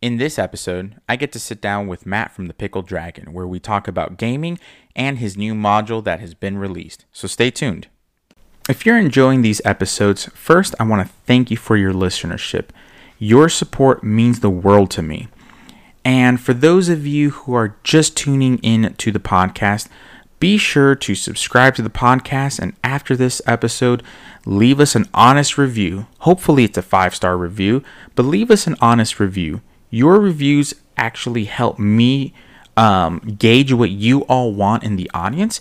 In this episode, I get to sit down with Matt from the Pickled Dragon, where we talk about gaming and his new module that has been released. So stay tuned. If you're enjoying these episodes, first I want to thank you for your listenership. Your support means the world to me. And for those of you who are just tuning in to the podcast, be sure to subscribe to the podcast and after this episode, leave us an honest review. Hopefully, it's a five star review, but leave us an honest review. Your reviews actually help me um, gauge what you all want in the audience.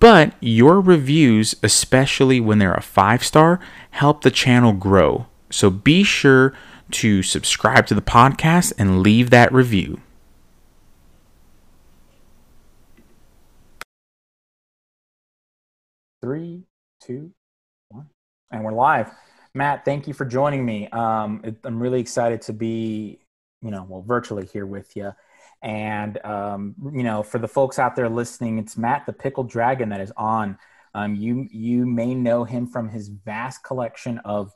But your reviews, especially when they're a five star, help the channel grow. So be sure to subscribe to the podcast and leave that review. Three, two, one, and we're live. Matt, thank you for joining me. Um, I'm really excited to be, you know, well, virtually here with you. And, um, you know, for the folks out there listening, it's Matt the Pickled Dragon that is on. Um, you, you may know him from his vast collection of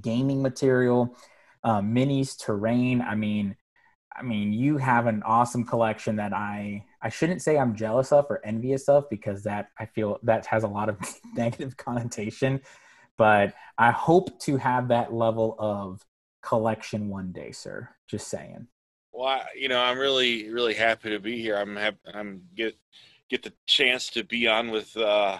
gaming material, uh, minis, terrain. I mean, I mean, you have an awesome collection that I I shouldn't say I'm jealous of or envious of because that I feel that has a lot of negative connotation. But I hope to have that level of collection one day, sir. Just saying. Well, I, you know, I'm really really happy to be here. I'm happy, I'm get get the chance to be on with uh,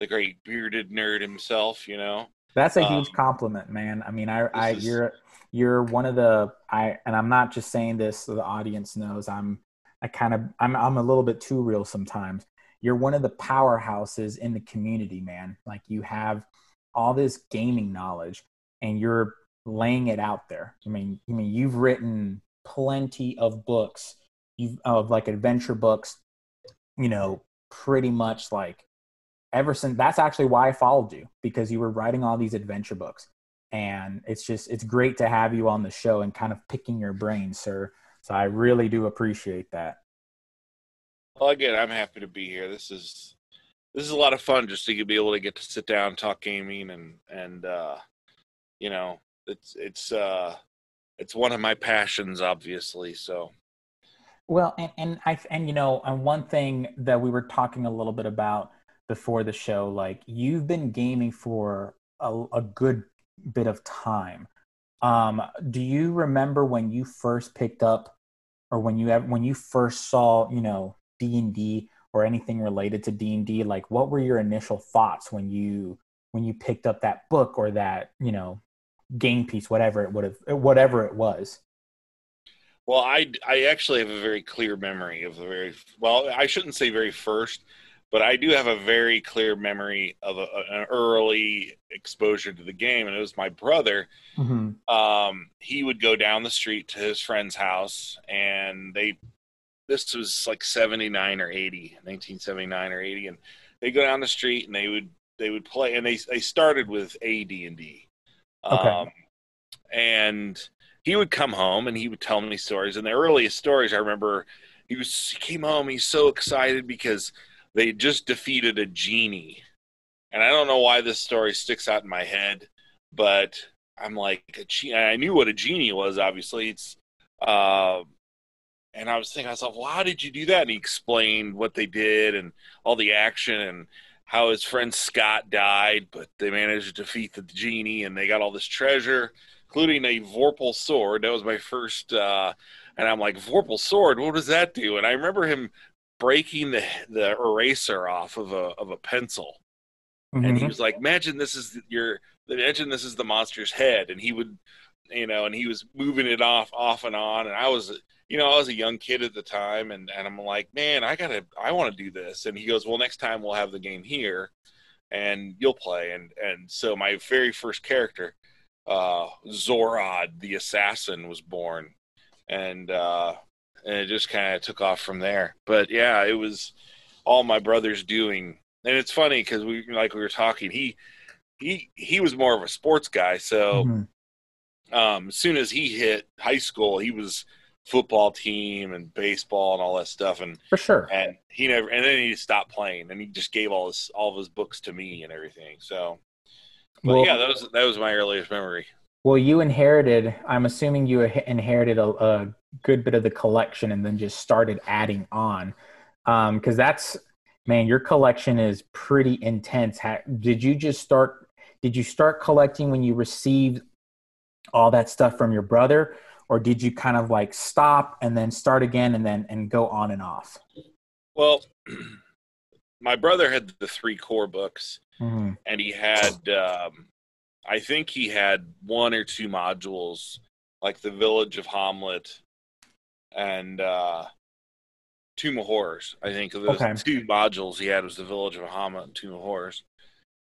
the great bearded nerd himself. You know, that's a huge um, compliment, man. I mean, I, I is... you're you're one of the I and I'm not just saying this so the audience knows. I'm I kind of I'm I'm a little bit too real sometimes. You're one of the powerhouses in the community, man. Like you have all this gaming knowledge and you're laying it out there. I mean, I mean you've written plenty of books, you've of like adventure books, you know, pretty much like ever since that's actually why I followed you because you were writing all these adventure books. And it's just it's great to have you on the show and kind of picking your brain sir. So i really do appreciate that. Well again i'm happy to be here. This is this is a lot of fun just to be able to get to sit down talk gaming and and uh you know it's it's uh it's one of my passions obviously so well and and i and you know and one thing that we were talking a little bit about before the show like you've been gaming for a, a good bit of time. Um, do you remember when you first picked up, or when you when you first saw, you know, D and D or anything related to D and D? Like, what were your initial thoughts when you when you picked up that book or that you know game piece, whatever it would have, whatever it was? Well, I I actually have a very clear memory of the very well. I shouldn't say very first but I do have a very clear memory of a, an early exposure to the game, and it was my brother. Mm-hmm. Um, he would go down the street to his friend's house, and they this was like 79 or 80 1979 or 80 and they go down the street and they would they would play and they they started with AD&D okay. Um, and he would come home and he would tell me stories and the earliest stories I remember he was he came home he's so excited because they just defeated a genie. And I don't know why this story sticks out in my head, but I'm like, I knew what a genie was, obviously. It's, uh, and I was thinking to myself, well, how did you do that? And he explained what they did and all the action and how his friend Scott died, but they managed to defeat the genie and they got all this treasure, including a Vorpal sword. That was my first, uh, and I'm like, Vorpal sword, what does that do? And I remember him breaking the the eraser off of a of a pencil. Mm-hmm. And he mm-hmm. was like, "Imagine this is your imagine this is the monster's head," and he would, you know, and he was moving it off off and on, and I was, you know, I was a young kid at the time, and and I'm like, man, I gotta, I want to do this, and he goes, well, next time we'll have the game here, and you'll play, and and so my very first character, uh, Zorod the assassin, was born, and uh, and it just kind of took off from there. But yeah, it was all my brother's doing, and it's funny because we like we were talking. He he he was more of a sports guy, so mm-hmm. Um, as soon as he hit high school, he was football team and baseball and all that stuff and for sure and he never and then he stopped playing and he just gave all his all of his books to me and everything so but well, yeah that was that was my earliest memory Well, you inherited. I'm assuming you inherited a, a good bit of the collection and then just started adding on, because um, that's man, your collection is pretty intense. How, did you just start? Did you start collecting when you received all that stuff from your brother, or did you kind of like stop and then start again and then and go on and off? Well, my brother had the three core books, mm-hmm. and he had, um, I think he had one or two modules, like the Village of Hommlet, and uh, Tomb of Horrors. I think those okay. two modules he had was the Village of Hommlet and Tomb of Horrors,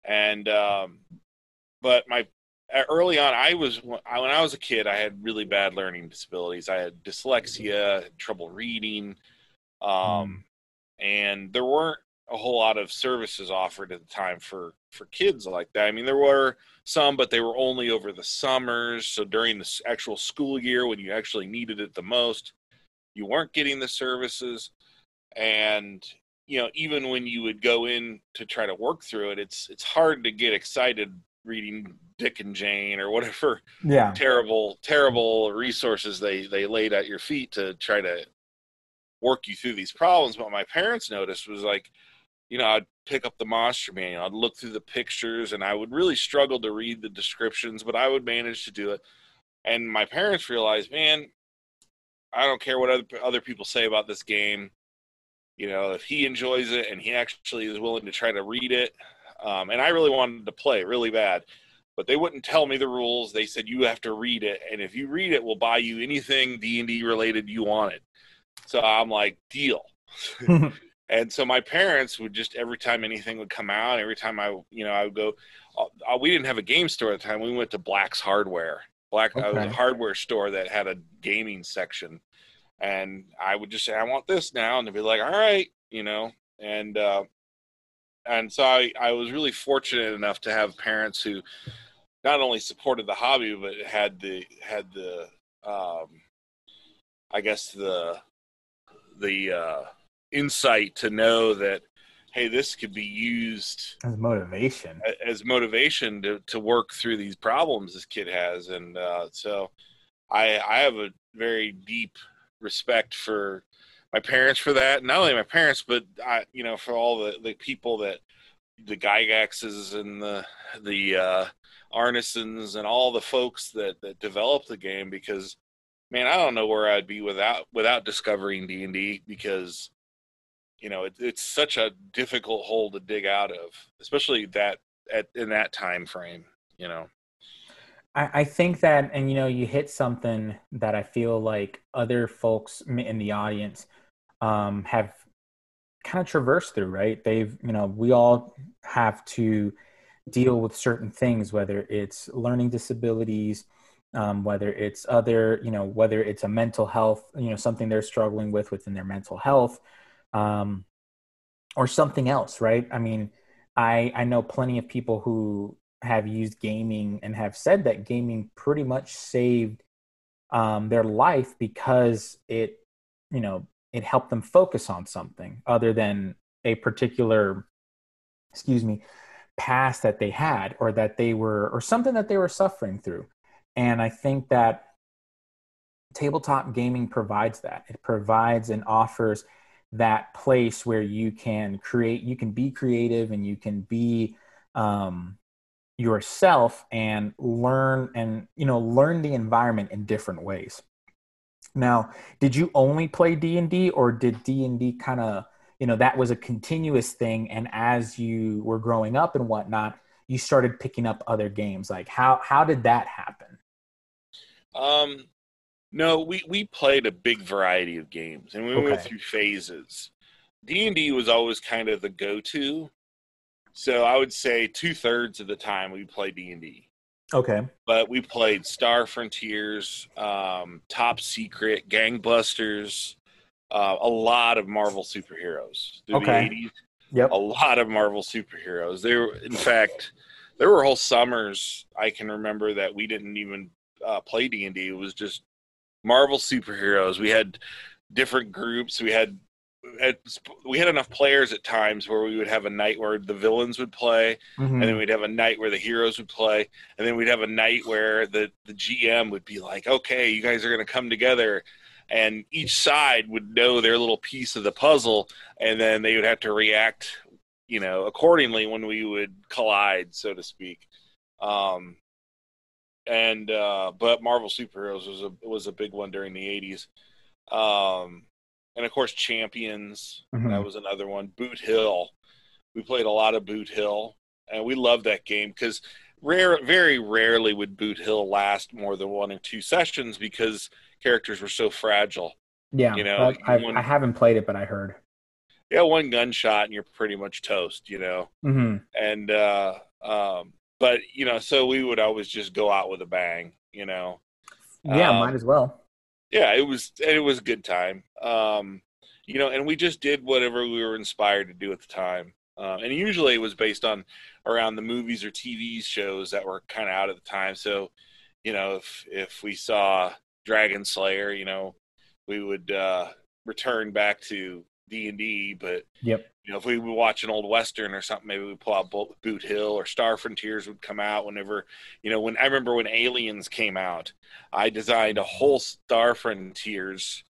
and um, but my early on, I was when I was a kid, I had really bad learning disabilities. I had dyslexia, trouble reading, um, mm. and there weren't a whole lot of services offered at the time for for kids like that. I mean, there were some, but they were only over the summers. So during the actual school year, when you actually needed it the most, you weren't getting the services. And you know, even when you would go in to try to work through it, it's it's hard to get excited reading Dick and Jane or whatever yeah. terrible terrible resources they they laid at your feet to try to work you through these problems. What my parents noticed was like, you know, I'd pick up the monster manual, I'd look through the pictures, and I would really struggle to read the descriptions, but I would manage to do it. And my parents realized, man, I don't care what other other people say about this game. You know, if he enjoys it and he actually is willing to try to read it, um, and I really wanted to play really bad, but they wouldn't tell me the rules. They said you have to read it, and if you read it, we'll buy you anything D and D related you wanted. So I'm like, deal. and so my parents would just every time anything would come out, every time I, you know, I would go. Uh, we didn't have a game store at the time. We went to Black's Hardware. Black okay. uh, was a hardware store that had a gaming section, and I would just say, "I want this now," and they'd be like, "All right," you know. And uh, and so I, I was really fortunate enough to have parents who not only supported the hobby but had the had the um, I guess the the uh, insight to know that hey this could be used as motivation. as motivation to, to work through these problems this kid has. And uh, so I I have a very deep respect for my parents for that. Not only my parents, but I, you know, for all the, the people that the Gygaxes and the the uh, Arnesons and all the folks that that developed the game. Because man, I don't know where I'd be without without discovering D and D because you know it, it's such a difficult hole to dig out of, especially that at in that time frame. You know. I, think that, and you know, you hit something that I feel like other folks in the audience um, have kind of traversed through, right? They've, you know, we all have to deal with certain things, whether it's learning disabilities, um, whether it's other, you know, whether it's a mental health, you know, something they're struggling with within their mental health, um, or something else, right? I mean, I I know plenty of people who have used gaming and have said that gaming pretty much saved um, their life because it, you know, it helped them focus on something other than a particular, excuse me, past that they had or that they were, or something that they were suffering through. And I think that tabletop gaming provides that. It provides and offers that place where you can create, you can be creative and you can be, um, yourself and learn and you know learn the environment in different ways now did you only play d&d or did d&d kind of you know that was a continuous thing and as you were growing up and whatnot you started picking up other games like how how did that happen um no we we played a big variety of games and we okay. went through phases d&d was always kind of the go-to so I would say two thirds of the time we play D and D. Okay. But we played Star Frontiers, um, Top Secret, Gangbusters, uh, a lot of Marvel superheroes through okay. the 80s. Yep. A lot of Marvel superheroes. There, in fact, there were whole summers I can remember that we didn't even uh, play D and D. It was just Marvel superheroes. We had different groups. We had at, we had enough players at times where we would have a night where the villains would play, Mm-hmm. and then we'd have a night where the heroes would play, and then we'd have a night where the the GM would be like, "Okay, you guys are going to come together." And each side would know their little piece of the puzzle, and then they would have to react, you know, accordingly when we would collide, so to speak. Um, and uh, but Marvel superheroes was a was a big one during the '80s. Um, and of course, Champions Mhm. that was another one. Boot Hill, we played a lot of Boot Hill, and we loved that game because rare, very rarely would Boot Hill last more than one or two sessions because characters were so fragile. Yeah, You know, I, one- I haven't played it, but I heard. Yeah, one gunshot and you're pretty much toast, you know. Mm-hmm. And uh, um, but you know, so we would always just go out with a bang, you know. Yeah, Um, might as well. yeah it was it was a good time um you know and we just did whatever we were inspired to do at the time um, and usually it was based on around the movies or tv shows that were kind of out at the time so you know if if we saw dragon slayer you know we would uh return back to d&d but Yep. you know, if we would watch an old western or something, maybe we pull out Bo- Boot Hill or Star Frontiers would come out whenever, you know, when I remember when Aliens came out, I designed a whole Star Frontiers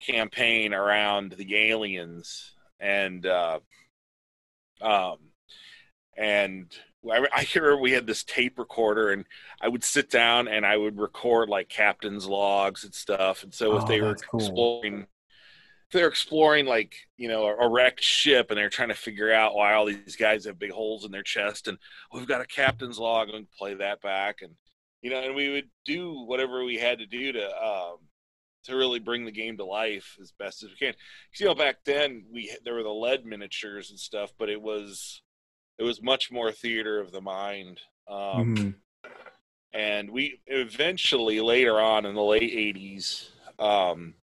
campaign around the aliens and, uh, um, and I, I hear we had this tape recorder and I would sit down and I would record like captain's logs and stuff. And so if Oh, they were that's cool. exploring if they're exploring like you know a wrecked ship and they're trying to figure out why all these guys have big holes in their chest and we've got a captain's log and play that back and you know and we would do whatever we had to do to um to really bring the game to life as best as we can you know back then we there were the lead miniatures and stuff but it was it was much more theater of the mind um Mhm. and we eventually later on in the late 80s um,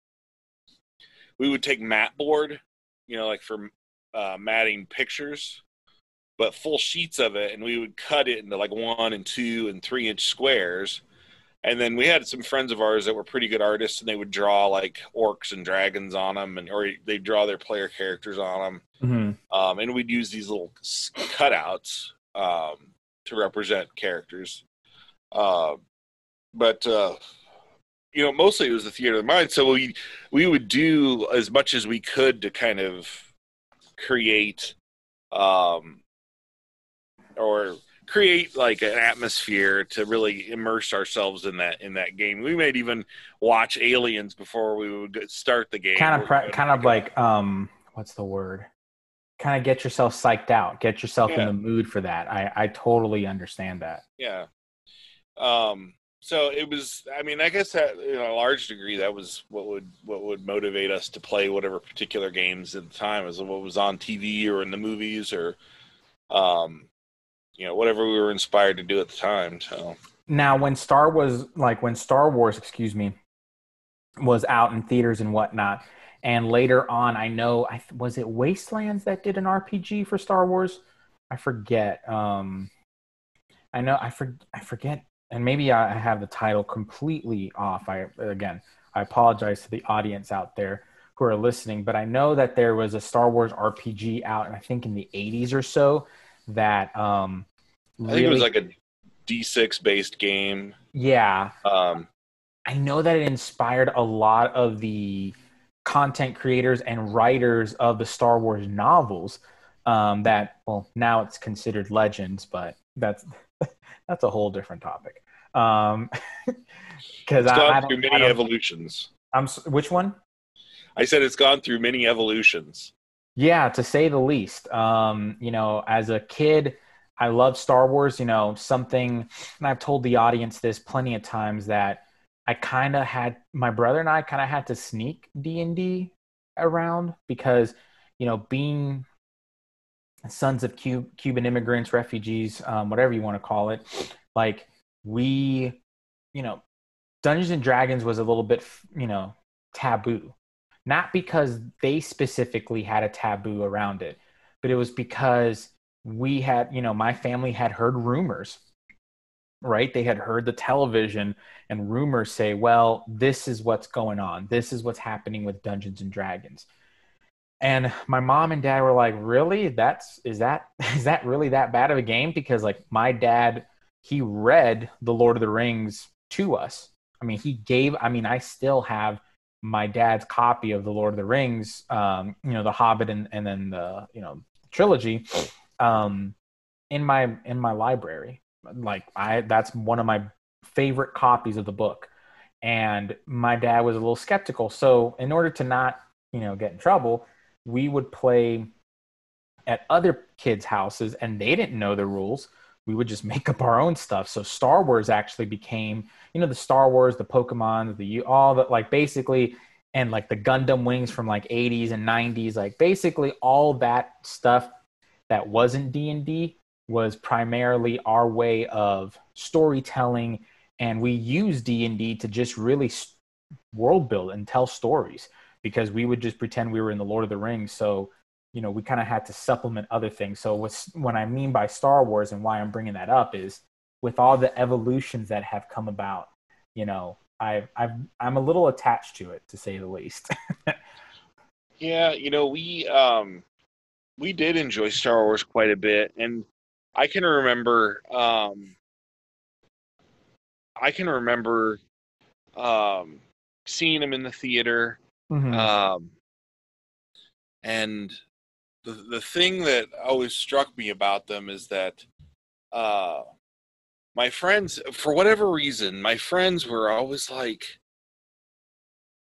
we would take mat board you know like for uh, matting pictures but full sheets of it and we would cut it into like one and two and three inch squares and then we had some friends of ours that were pretty good artists and they would draw like orcs and dragons on them and or they draw their player characters on them Mhm. um, and we'd use these little cutouts um, to represent characters. Uh, but uh, you know, mostly it was the theater of the mind. So we we would do as much as we could to kind of create um, or create like an atmosphere to really immerse ourselves in that in that game. We might even watch Aliens before we would start the game. Kind of, pre- kind of like, um, what's the word? Kind of get yourself psyched out, get yourself in the mood for that. I, I totally understand that. yeah um so it was i mean i guess that know a large degree that was what would what would motivate us to play whatever particular games at the time as what was on tv or in the movies or um you know whatever we were inspired to do at the time so Now, when Star was like when Star Wars, excuse me, was out in theaters and whatnot, and later on, I know I was it Wastelands that did an RPG for Star Wars. I forget. Um, I know I for, I forget, and maybe I have the title completely off. I again, I apologize to the audience out there who are listening, but I know that there was a Star Wars RPG out, and I think in the '80s or so that um, i think it was like a d6 based game yeah um I know that it inspired a lot of the content creators and writers of the Star Wars novels. Um, that well, now it's considered legends, but that's that's a whole different topic. Um, because I, gone I through don't, I many evolutions I'm which one? i said it's gone through many evolutions Yeah, to say the least. Um, you know, as a kid, I love Star Wars. You know, something, and I've told the audience this plenty of times that I kind of had my brother and I kind of had to sneak D and D around because, you know, being sons of Cu- Cuban immigrants, refugees, um, whatever you want to call it, like we, you know, Dungeons and Dragons was a little bit, you know, taboo not because they specifically had a taboo around it, but it was because we had, you know, my family had heard rumors, right? They had heard the television and rumors say, well, this is what's going on. This is what's happening with Dungeons and Dragons. and my mom and dad were like, "Really? That's is that is that really that bad of a game?" Because like my dad, he read the Lord of the Rings to us. I mean, he gave. I mean, I still have my dad's copy of the Lord of the Rings. Um, you know, the Hobbit and and then the you know trilogy, um, in my in my library. Like I, that's one of my favorite copies of the book. And my dad was a little skeptical. So in order to not you know get in trouble we would play at other kids' houses and they didn't know the rules. We would just make up our own stuff. So Star Wars actually became, you know, the Star Wars, the Pokemon, the all that like basically and like the Gundam wings from like 80s and 90s, like basically all that stuff that wasn't D&D was primarily our way of storytelling and we use D&D to just really world build and tell stories because we would just pretend we were in the Lord of the Rings. So, you know, we kind of had to supplement other things. So, what's, what I mean by Star Wars and why I'm bringing that up is with all the evolutions that have come about, you know, I, I've, I'm a little attached to it to say the least. yeah, you know, we um, we did enjoy Star Wars quite a bit, and I can remember um, I can remember um, seeing them in the theater Mm-hmm. Um, and the the thing that always struck me about them is that uh, my friends, for whatever reason, my friends were always like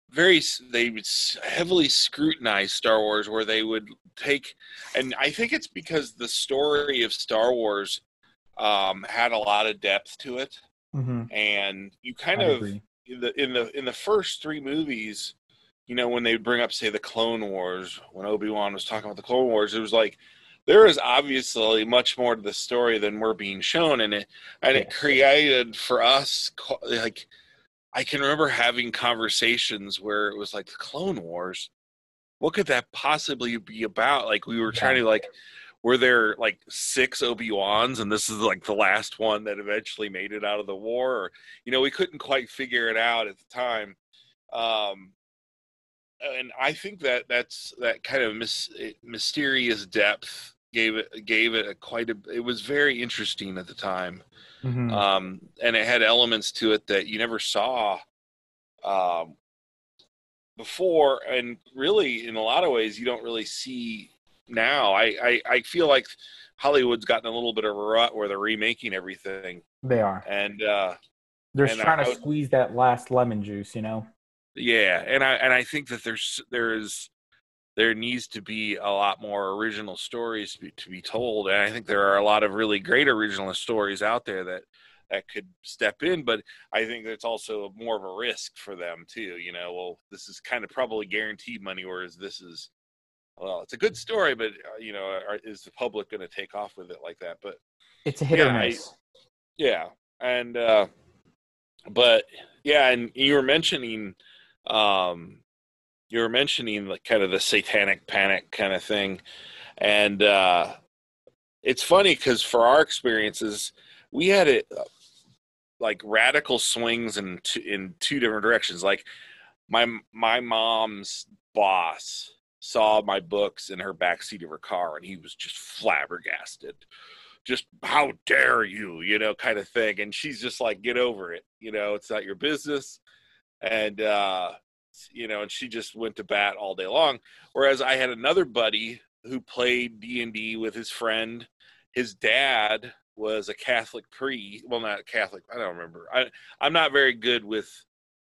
very they would heavily scrutinize Star Wars, where they would take, and I think it's because the story of Star Wars um, had a lot of depth to it, mm-hmm. and you kind I of in the in the in the first three movies you know, when they bring up, say, the Clone Wars, when Obi Wan was talking about the Clone Wars, it was like there is obviously much more to the story than we're being shown, and it and it created for us like I can remember having conversations where it was like the Clone Wars. What could that possibly be about? Like we were trying to like were there like six Obi-Wans and this is like the last one that eventually made it out of the war or you know we couldn't quite figure it out at the time um and I think that that's that kind of mis- eh, mysterious depth gave it gave it a quite a. It was very interesting at the time, mm-hmm. um, and it had elements to it that you never saw um, before, and really, in a lot of ways, you don't really see now. I I, I feel like Hollywood's gotten a little bit of a rut where they're remaking everything. They are, and uh, they're and trying I, to squeeze that last lemon juice, you know. Yeah, and I and I think that there's there is there needs to be a lot more original stories to be, to be told, and I think there are a lot of really great original stories out there that that could step in, but I think that's also more of a risk for them too. You know, well, this is kind of probably guaranteed money, whereas this is, well, it's a good story, but uh, you know, are, is the public going to take off with it like that? But it's a hit yeah, or miss. I, yeah, and uh, but yeah, and you were mentioning um, you were mentioning like kind of the satanic panic kind of thing, and uh, it's funny because for our experiences, we had it uh, like radical swings in two, in two different directions. Like my my mom's boss saw my books in her backseat of her car, and he was just flabbergasted. Just how dare you, you know, kind of thing. And she's just like, get over it. You know, it's not your business and uh, you know, and she just went to bat all day long. Whereas I had another buddy who played D and D with his friend. His dad was a Catholic priest. Well, not Catholic. I don't remember. I I'm not very good with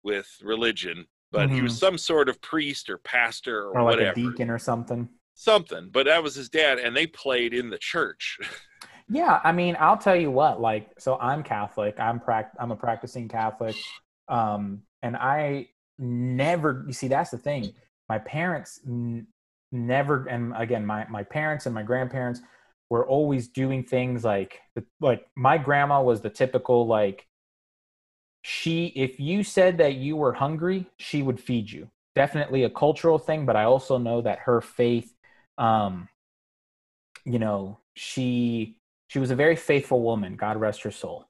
with religion, but mm-hmm. he was mm-hmm. some sort of priest or pastor or, or like whatever. a deacon or something. Something, but that was his dad, and they played in the church. yeah, I mean, I'll tell you what. Like, so I'm Catholic. I'm pract. I'm a practicing Catholic. Um, and I never. You see, that's the thing. My parents n- never, and again, my my parents and my grandparents were always doing things like like my grandma was the typical like she if you said that you were hungry she would feed you definitely a cultural thing but i also know that her faith um you know she she was a very faithful woman god rest her soul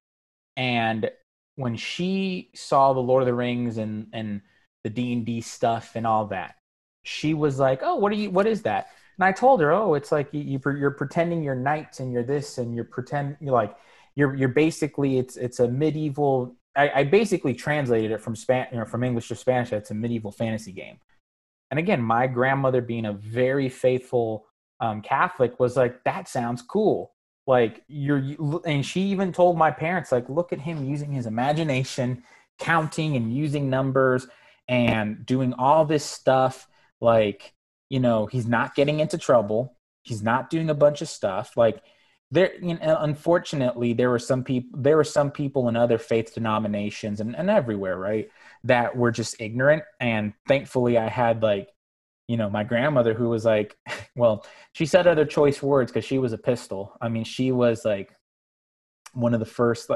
and when she saw the Lord of the Rings and and the D and D stuff and all that, she was like, "Oh, what are you? What is that?" And I told her, "Oh, it's like you, you're pretending you're knights and you're this and you're pretend you're like you're you're basically it's it's a medieval. I, I basically translated it from Span you know from English to Spanish. It's a medieval fantasy game. And again, my grandmother being a very faithful um, Catholic was like, that sounds cool. Like you're, and she even told my parents, like, look at him using his imagination, counting and using numbers and doing all this stuff. Like, you know, he's not getting into trouble. He's not doing a bunch of stuff. Like, there, you know, unfortunately, there were some people. There were some people in other faith denominations and, and everywhere, right, that were just ignorant. And thankfully, I had like you know, my grandmother who was like, well, she said other choice words because she was a pistol. I mean, she was like one of the first,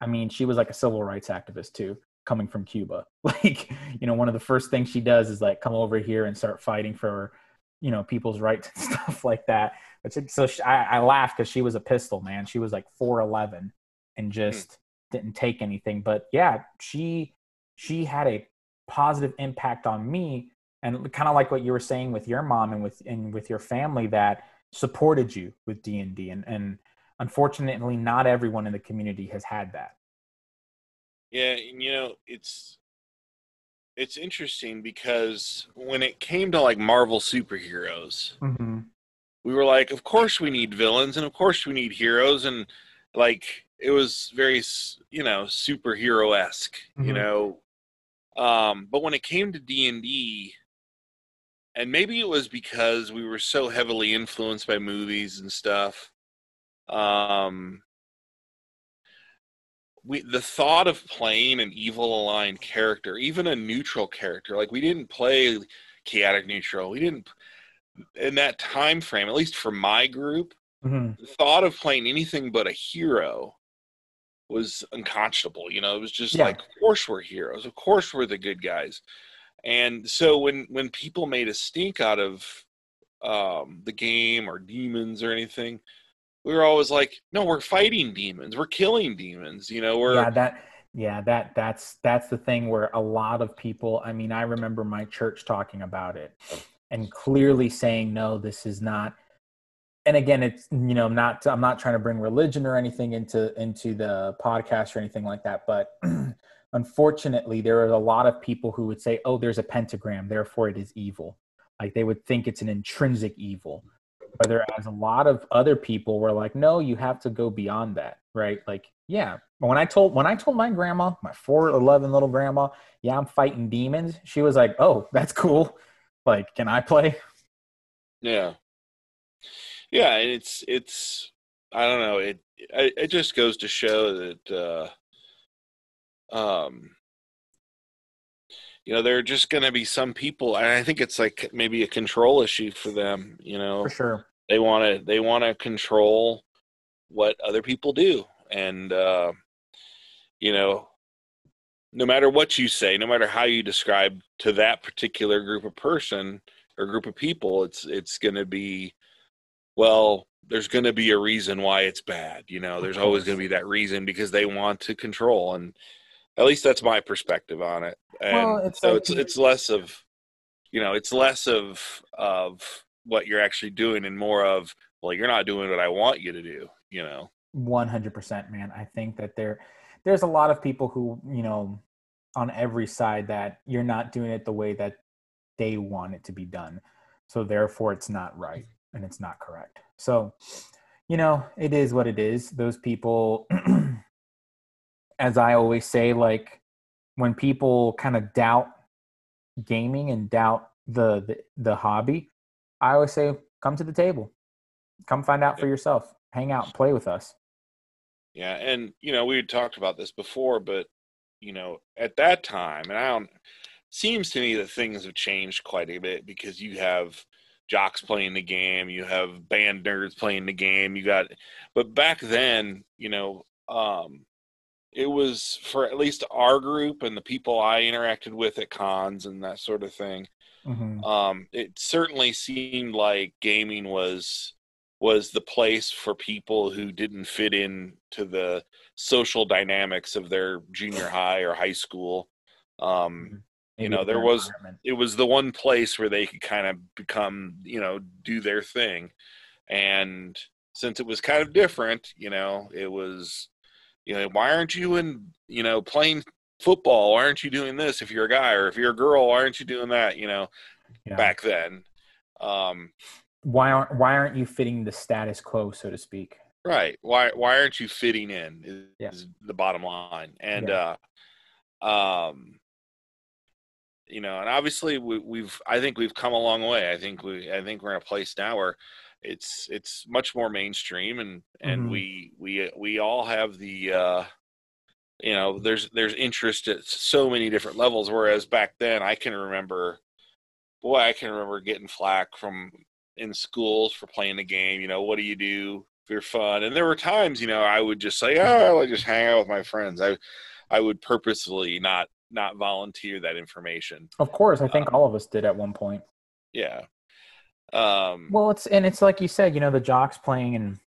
I mean, she was like a civil rights activist too, coming from Cuba. Like, you know, one of the first things she does is like come over here and start fighting for, you know, people's rights and stuff like that. So she, I, I laughed because she was a pistol, man. She was like 4'11 and hmm. just didn't take anything. But yeah, she, she had a positive impact on me and kind of like what you were saying with your mom and with and with your family that supported you with D&D and and unfortunately not everyone in the community has had that. Yeah, you know, it's it's interesting because when it came to like Marvel superheroes, mm-hmm. we were like, of course we need villains and of course we need heroes and like it was very you know superhero esque, mm-hmm. you know. Um, but when it came to D and maybe it was because we were so heavily influenced by movies and stuff um we the thought of playing an evil aligned character even a neutral character like we didn't play chaotic neutral we didn't in that time frame at least for my group mm-hmm. the thought of playing anything but a hero was unconscionable you know it was just yeah. like of course we're heroes of course we're the good guys and so when when people made a stink out of um, the game or demons or anything, we were always like, no, we're fighting demons, we're killing demons. You know, we're yeah that yeah that that's that's the thing where a lot of people. I mean, I remember my church talking about it and clearly saying, no, this is not. And again, it's you know not I'm not trying to bring religion or anything into into the podcast or anything like that, but unfortunately, there are a lot of people who would say, oh, there's a pentagram, therefore it is evil. Like they would think it's an intrinsic evil. Whereas a lot of other people were like, no, you have to go beyond that, right? Like, yeah. When I told when I told my grandma, my four eleven little grandma, yeah, I'm fighting demons, she was like, Oh, that's cool. Like, can I play? Yeah. Yeah, it's it's I don't know, it it just goes to show that uh um you know there are just going to be some people and i think it's like maybe a control issue for them you know? For sure. They want to they want to control what other people do and uh you know no matter what you say no matter how you describe to that particular group of person or group of people it's it's going to be well there's going to be a reason why it's bad you know? There's always going to be that reason because they want to control and at least that's my perspective on it. And well, it's so like, it's it's less of you know, it's less of of what you're actually doing and more of well, you're not doing what I want you to do, you know. 100% man. I think that there there's a lot of people who, you know, on every side that you're not doing it the way that they want it to be done. So therefore it's not right and it's not correct. So, you know, it is what it is. Those people as I always say, like when people kind of doubt gaming and doubt the, the, the hobby, I always say, come to the table, come find out for yourself, hang out, play with us. Yeah, and you know we had talked about this before, but you know at that time, and I don't. Seems to me that things have changed quite a bit because you have jocks playing the game, you have band nerds playing the game, you got. But back then, you know, um, it was for at least our group and the people I interacted with at cons and that sort of thing. Mm-hmm. Um, it certainly seemed like gaming was was the place for people who didn't fit in to the social dynamics of their junior high or high school. Um, mm-hmm. you know there was it was the one place where they could kind of become you know do their thing and since it was kind of different you know it was you know why aren't you in you know playing football why aren't you doing this if you're a guy or if you're a girl why aren't you doing that you know yeah. back then um why aren't why aren't you fitting the status quo so to speak right why why aren't you fitting in is, yeah. the bottom line and yeah. uh um you know, and obviously we, have I think we've come a long way. I think we I think we're in a place now where it's it's much more mainstream and and mm-hmm. we we we all have the uh you know there's there's interest at so many different levels whereas back then I can remember boy I can remember getting flack from in schools for playing the game you know what do you do for fun and there were times you know I would just say oh I just hang out with my friends I I would purposefully not not volunteer that information. Of course, I think um, all of us did at one point. Yeah. Um, well, it's and it's like you said, you know, the jocks playing, and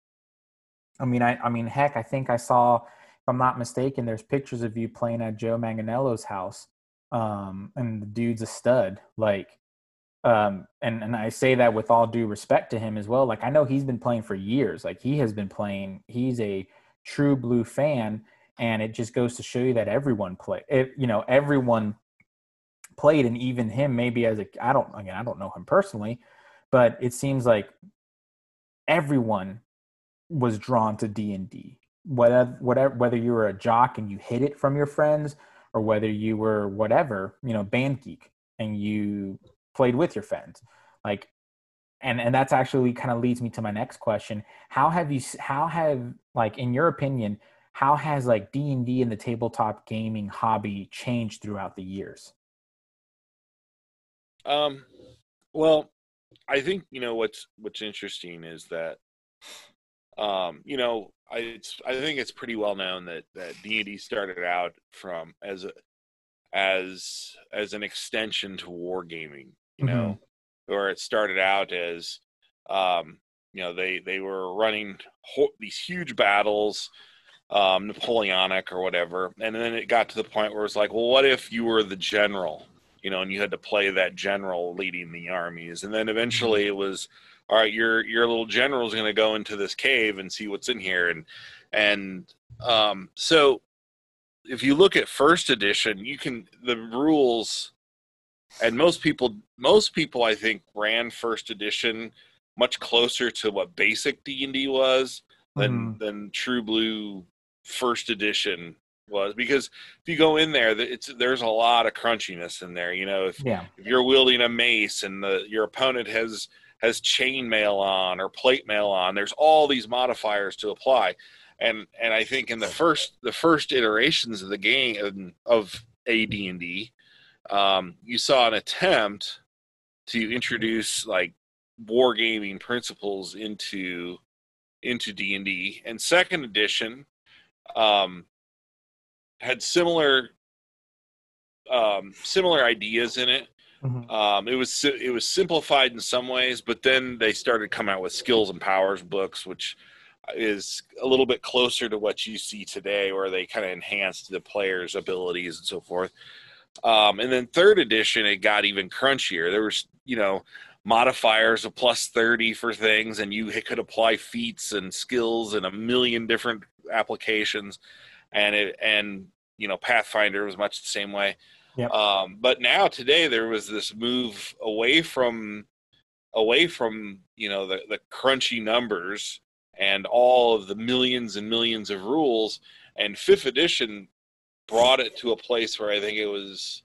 I mean, I I mean, heck, I think I saw, if I'm not mistaken, there's pictures of you playing at Joe Manganiello's house, um, and the dude's a stud, like. Um, and and I say that with all due respect to him as well. Like I know he's been playing for years. Like he has been playing. He's a true blue fan, and it just goes to show you that everyone play it, you know everyone played and even him maybe as a i don't again i don't know him personally but it seems like everyone was drawn to d&d whether whatever whether you were a jock and you hid it from your friends or whether you were whatever you know band geek and you played with your friends. Like and and that's actually kind of leads me to my next question. How have you how have like in your opinion how has like d&d and the tabletop gaming hobby changed throughout the years? Um well i think you know what's what's interesting is that um you know i it's i think it's pretty well known that that d&d started out from as a as as an extension to wargaming you know mm-hmm. or it started out as um you know they they were running ho- these huge battles um, Napoleonic or whatever. And then it got to the point where it's like, well, what if you were the general, you know, and you had to play that general leading the armies? And then eventually mm-hmm. it was, all right, your your little general is going to go into this cave and see what's in here, and and um, so if you look at first edition, you can the rules, and most people most people I think ran first edition much closer to what basic D and D was than mm. than True Blue first edition was because if you go in there it's there's a lot of crunchiness in there you know if, yeah. if you're wielding a mace and the your opponent has has chainmail on or plate mail on there's all these modifiers to apply and and i think in the first the first iterations of the game of ad&d um, you saw an attempt to introduce like wargaming principles into into d&d and second edition um, had similar um, similar ideas in it. Mm-hmm. Um, it was it was simplified in some ways, but then they started coming out with skills and powers books, which is a little bit closer to what you see today, where they kind of enhanced the player's abilities and so forth. Um, and then third edition, it got even crunchier. There was you know modifiers of plus 30 for things and you could apply feats and skills in a million different applications and it and you know pathfinder was much the same way yep. um, but now today there was this move away from away from you know the, the crunchy numbers and all of the millions and millions of rules and fifth edition brought it to a place where i think it was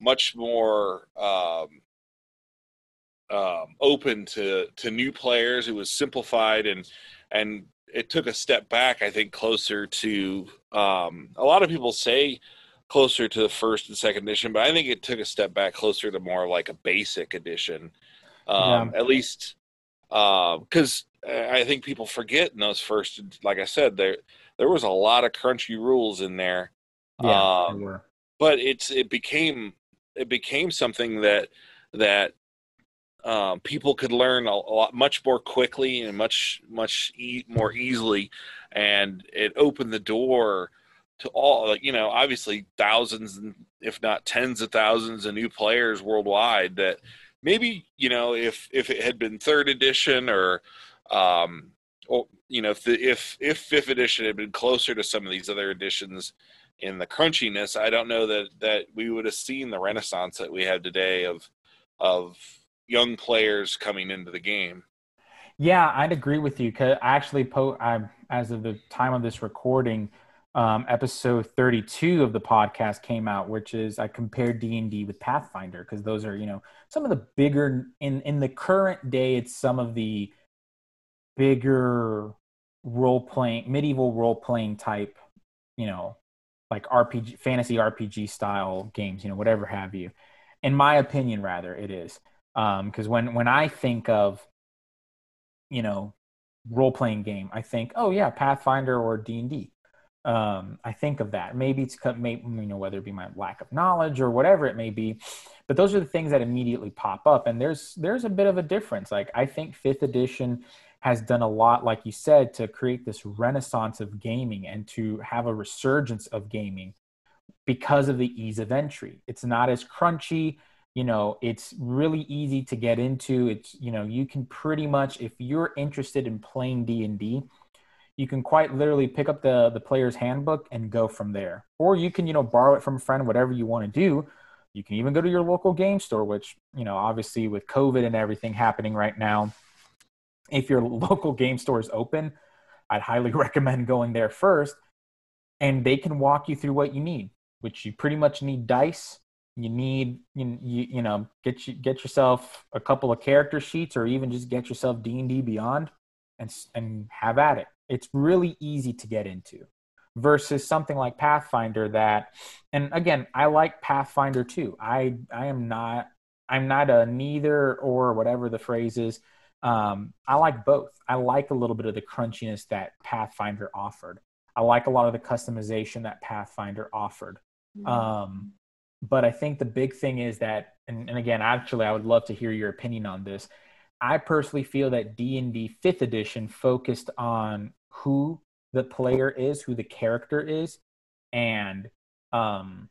much more um, um, open to to new players. It was simplified and and it took a step back. I think closer to um, a lot of people say closer to the first and second edition, but I think it took a step back closer to more like a basic edition. Um, yeah. At least because uh, I think people forget in those first, like I said, there there was a lot of crunchy rules in there. Yeah, um, but it's it became it became something that that um, people could learn a, a, lot much more quickly and much much e- more easily. And it opened the door to all like you know obviously thousands and if not tens of thousands of new players worldwide that maybe you know if if it had been third edition or um or you know if the, if if fifth edition had been closer to some of these other editions in the crunchiness i don't know that that we would have seen the renaissance that we have today of of young players coming into the game. Yeah i'd agree with you because i actually po i as of the time of this recording um, episode 32 of the podcast came out which is i compared d&d with pathfinder because those are you know some of the bigger in in the current day it's some of the bigger role playing medieval role playing type you know like rpg fantasy rpg style games you know whatever have you. In my opinion rather it is because um, when when i think of you know role playing game i think oh yeah pathfinder or d&d um, I think of that. Maybe it's maybe, you know whether it be my lack of knowledge or whatever it may be, but those are the things that immediately pop up. And there's there's a bit of a difference. Like I think fifth edition has done a lot, like you said, to create this renaissance of gaming and to have a resurgence of gaming because of the ease of entry. It's not as crunchy. You know, it's really easy to get into. It's you know you can pretty much if you're interested in playing D and D you can quite literally pick up the the player's handbook and go from there or you can you know borrow it from a friend whatever you want to do you can even go to your local game store which you know obviously with covid and everything happening right now if your local game store is open i'd highly recommend going there first and they can walk you through what you need which you pretty much need dice you need you, you, you know get you get yourself a couple of character sheets or even just get yourself d&d beyond and and have at it it's really easy to get into versus something like Pathfinder that and again, I like Pathfinder too. I I am not I'm not a neither or whatever the phrase is. Um, I like both. I like a little bit of the crunchiness that Pathfinder offered. I like a lot of the customization that Pathfinder offered. Mm-hmm. Um, but I think the big thing is that, and, and again, actually, I would love to hear your opinion on this. I personally feel that D and D Fifth Edition focused on who the player is, who the character is, and um,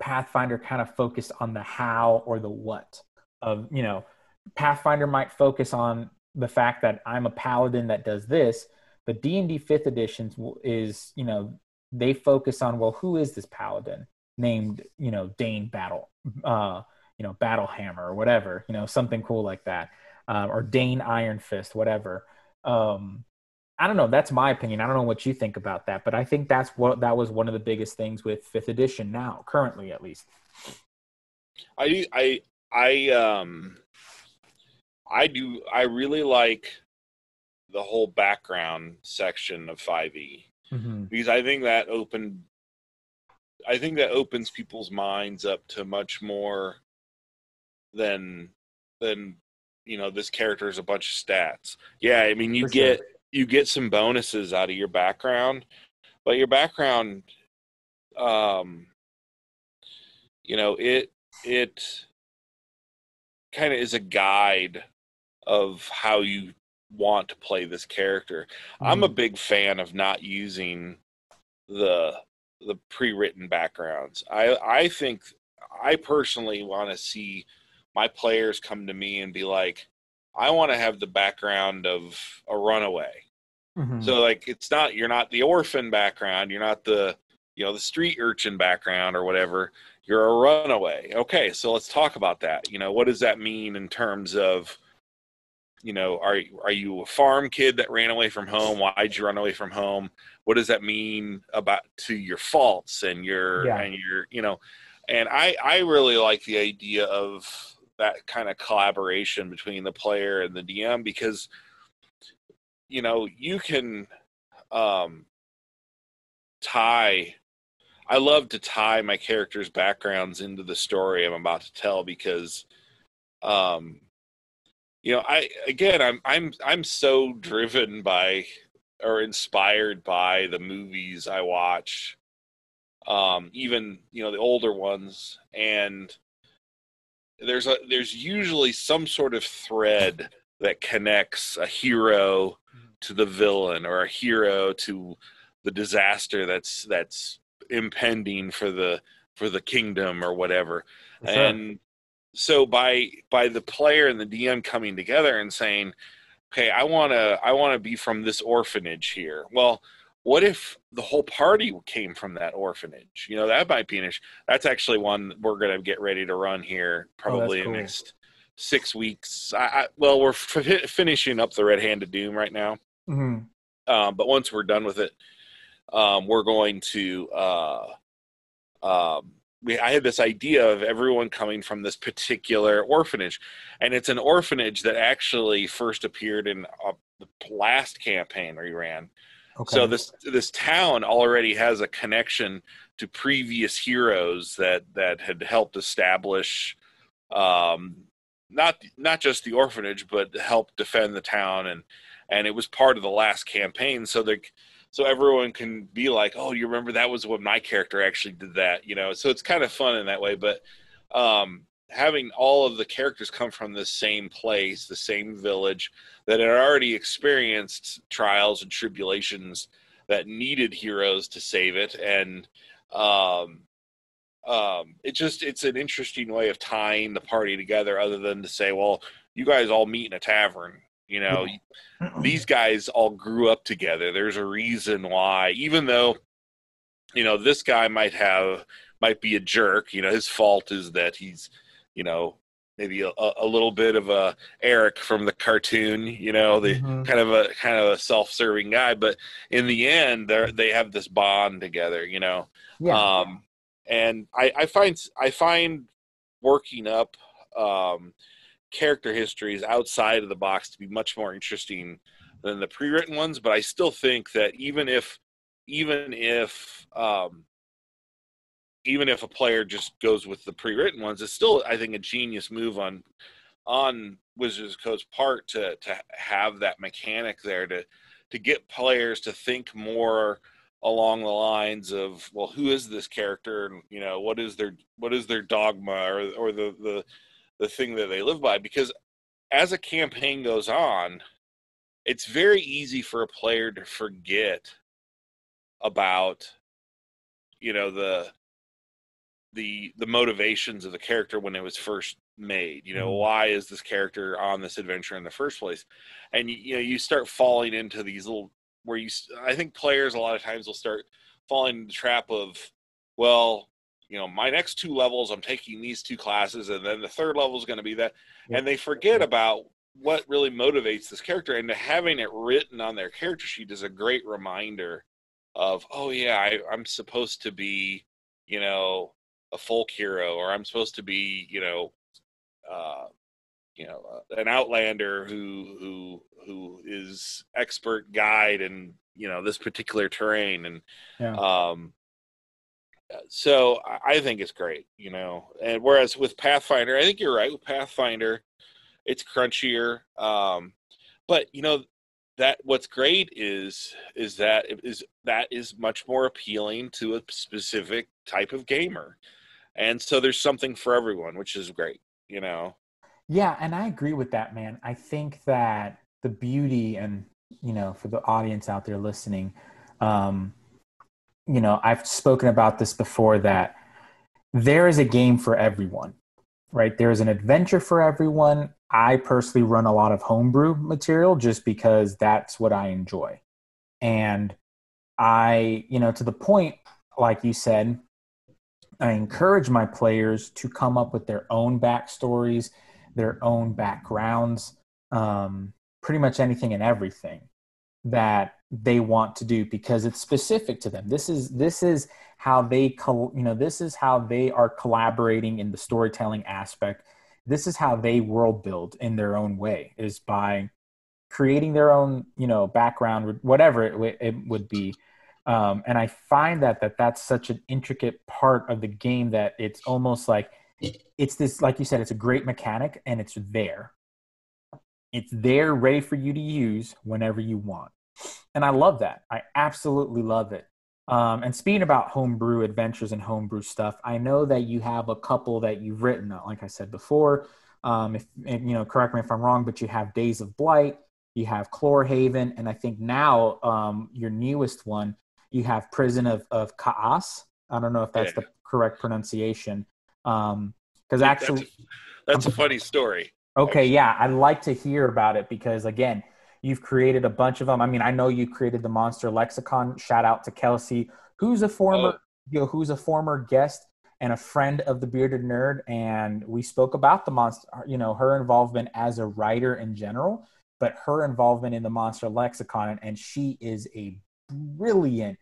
Pathfinder kind of focused on the how or the what of you know Pathfinder might focus on the fact that I'm a paladin that does this, but D and D Fifth Edition is you know they focus on well who is this paladin named you know Dane Battle uh, you know Battle Hammer or whatever you know something cool like that uh, or Dane Iron Fist whatever. Um, I don't know. That's my opinion. I don't know what you think about that, but I think that's what that was one of the biggest things with fifth edition now, currently at least. I. I I um I do. I really like the whole background section of 5e mm-hmm. because I think that opened. I think that opens people's minds up to much more than than you know this character is a bunch of stats. Yeah, I mean you For get. Sure you get some bonuses out of your background, but your background, um, you know, it it kind of is a guide of how you want to play this character. Mm. I'm a mm-hmm. big fan of not using the the pre-written backgrounds. I I think I personally want to see my players come to me and be like, I want to have the background of a runaway. Mm-hmm. So like it's not you're not the orphan background, you're not the you know the street urchin background or whatever. You're a runaway. Okay, so let's talk about that. You know, what does that mean in terms of you know, are are you a farm kid that ran away from home? Why'd you run away from home? What does that mean about to your faults and your yeah. and your you know? And I I really like the idea of that kind of collaboration between the player and the DM because you know you can um tie I love to tie my characters' backgrounds into the story I'm about to tell because um you know I again I'm I'm I'm so driven by or inspired by the movies I watch um even you know the older ones and there's a there's usually some sort of thread that connects a hero mm-hmm. to the villain or a hero to the disaster that's that's impending for the for the kingdom or whatever. Sure. And so by by the player and the DM coming together and saying, "Okay, I want to I want to be from this orphanage here." Well, what if the whole party came from that orphanage? You know, that might be an issue. That's actually one we're going to get ready to run here probably oh, cool. in next six weeks. I, I well, we're f- finishing up the Red Hand of Doom right now, mm-hmm. um, but once we're done with it, um, we're going to. Uh, um, we, I had this idea of everyone coming from this particular orphanage, and it's an orphanage that actually first appeared in uh, the last campaign we ran. Okay. So this this town already has a connection to previous heroes that that had helped establish um, not not just the orphanage, but help defend the town, and and it was part of the last campaign. So the so everyone can be like, oh, you remember that was what my character actually did that, you know. So it's kind of fun in that way, but um, having all of the characters come from the same place, the same village that had already experienced trials and tribulations that needed heroes to save it, and um, um, it just it's an interesting way of tying the party together other than to say well you guys all meet in a tavern you know these guys all grew up together there's a reason why even though you know this guy might have might be a jerk you know his fault is that he's you know maybe a, a little bit of a eric from the cartoon you know the mm-hmm. kind of a kind of a self-serving guy but in the end they they have this bond together you know yeah. um and I, I find I find working up um, character histories outside of the box to be much more interesting than the pre-written ones. But I still think that even if even if um, even if a player just goes with the pre-written ones, it's still I think a genius move on on Wizards of Coast's part to to have that mechanic there to to get players to think more along the lines of well who is this character and you know what is their what is their dogma or or the the the thing that they live by because as a campaign goes on it's very easy for a player to forget about you know the the the motivations of the character when it was first made you know mm-hmm. why is this character on this adventure in the first place and you know you start falling into these little where you I think players a lot of times will start falling in the trap of well you know my next two levels I'm taking these two classes and then the third level is going to be that yeah. and they forget about what really motivates this character and having it written on their character sheet is a great reminder of oh yeah I, I'm supposed to be you know a folk hero or I'm supposed to be you know uh, you know uh, an outlander who who who is expert guide in you know this particular terrain and yeah. um so i think it's great you know and whereas with pathfinder i think you're right with pathfinder it's crunchier um but you know that what's great is is that is that is much more appealing to a specific type of gamer and so there's something for everyone which is great you know yeah, and I agree with that, man. I think that the beauty and you know, for the audience out there listening, um, you know, I've spoken about this before that there is a game for everyone, right? There is an adventure for everyone. I personally run a lot of homebrew material just because that's what I enjoy. And I, you know, to the point, like you said, I encourage my players to come up with their own backstories their own backgrounds, um, pretty much anything and everything that they want to do because it's specific to them. This is this is how they you know this is how they are collaborating in the storytelling aspect. This is how they world build in their own way is by creating their own you know background whatever it, it would be um, and i find that that that's such an intricate part of the game that it's almost like it's this like you said it's a great mechanic and it's there it's there ready for you to use whenever you want and i love that i absolutely love it um, and speaking about homebrew adventures and homebrew stuff i know that you have a couple that you've written like i said before um, if you know correct me if i'm wrong but you have days of blight you have clorehaven and i think now um, your newest one You have Prison of of Kaas. I don't know if that's Yeah. the correct pronunciation. Um, because actually, that's, a, that's a funny story. Okay, yeah, I'd like to hear about it because again, you've created a bunch of them. I mean, I know you created the Monster Lexicon. Shout out to Kelsey, who's a former, Oh. you know, who's a former guest and a friend of the Bearded Nerd, and we spoke about the monster, you know, her involvement as a writer in general, but her involvement in the Monster Lexicon, and she is a brilliant,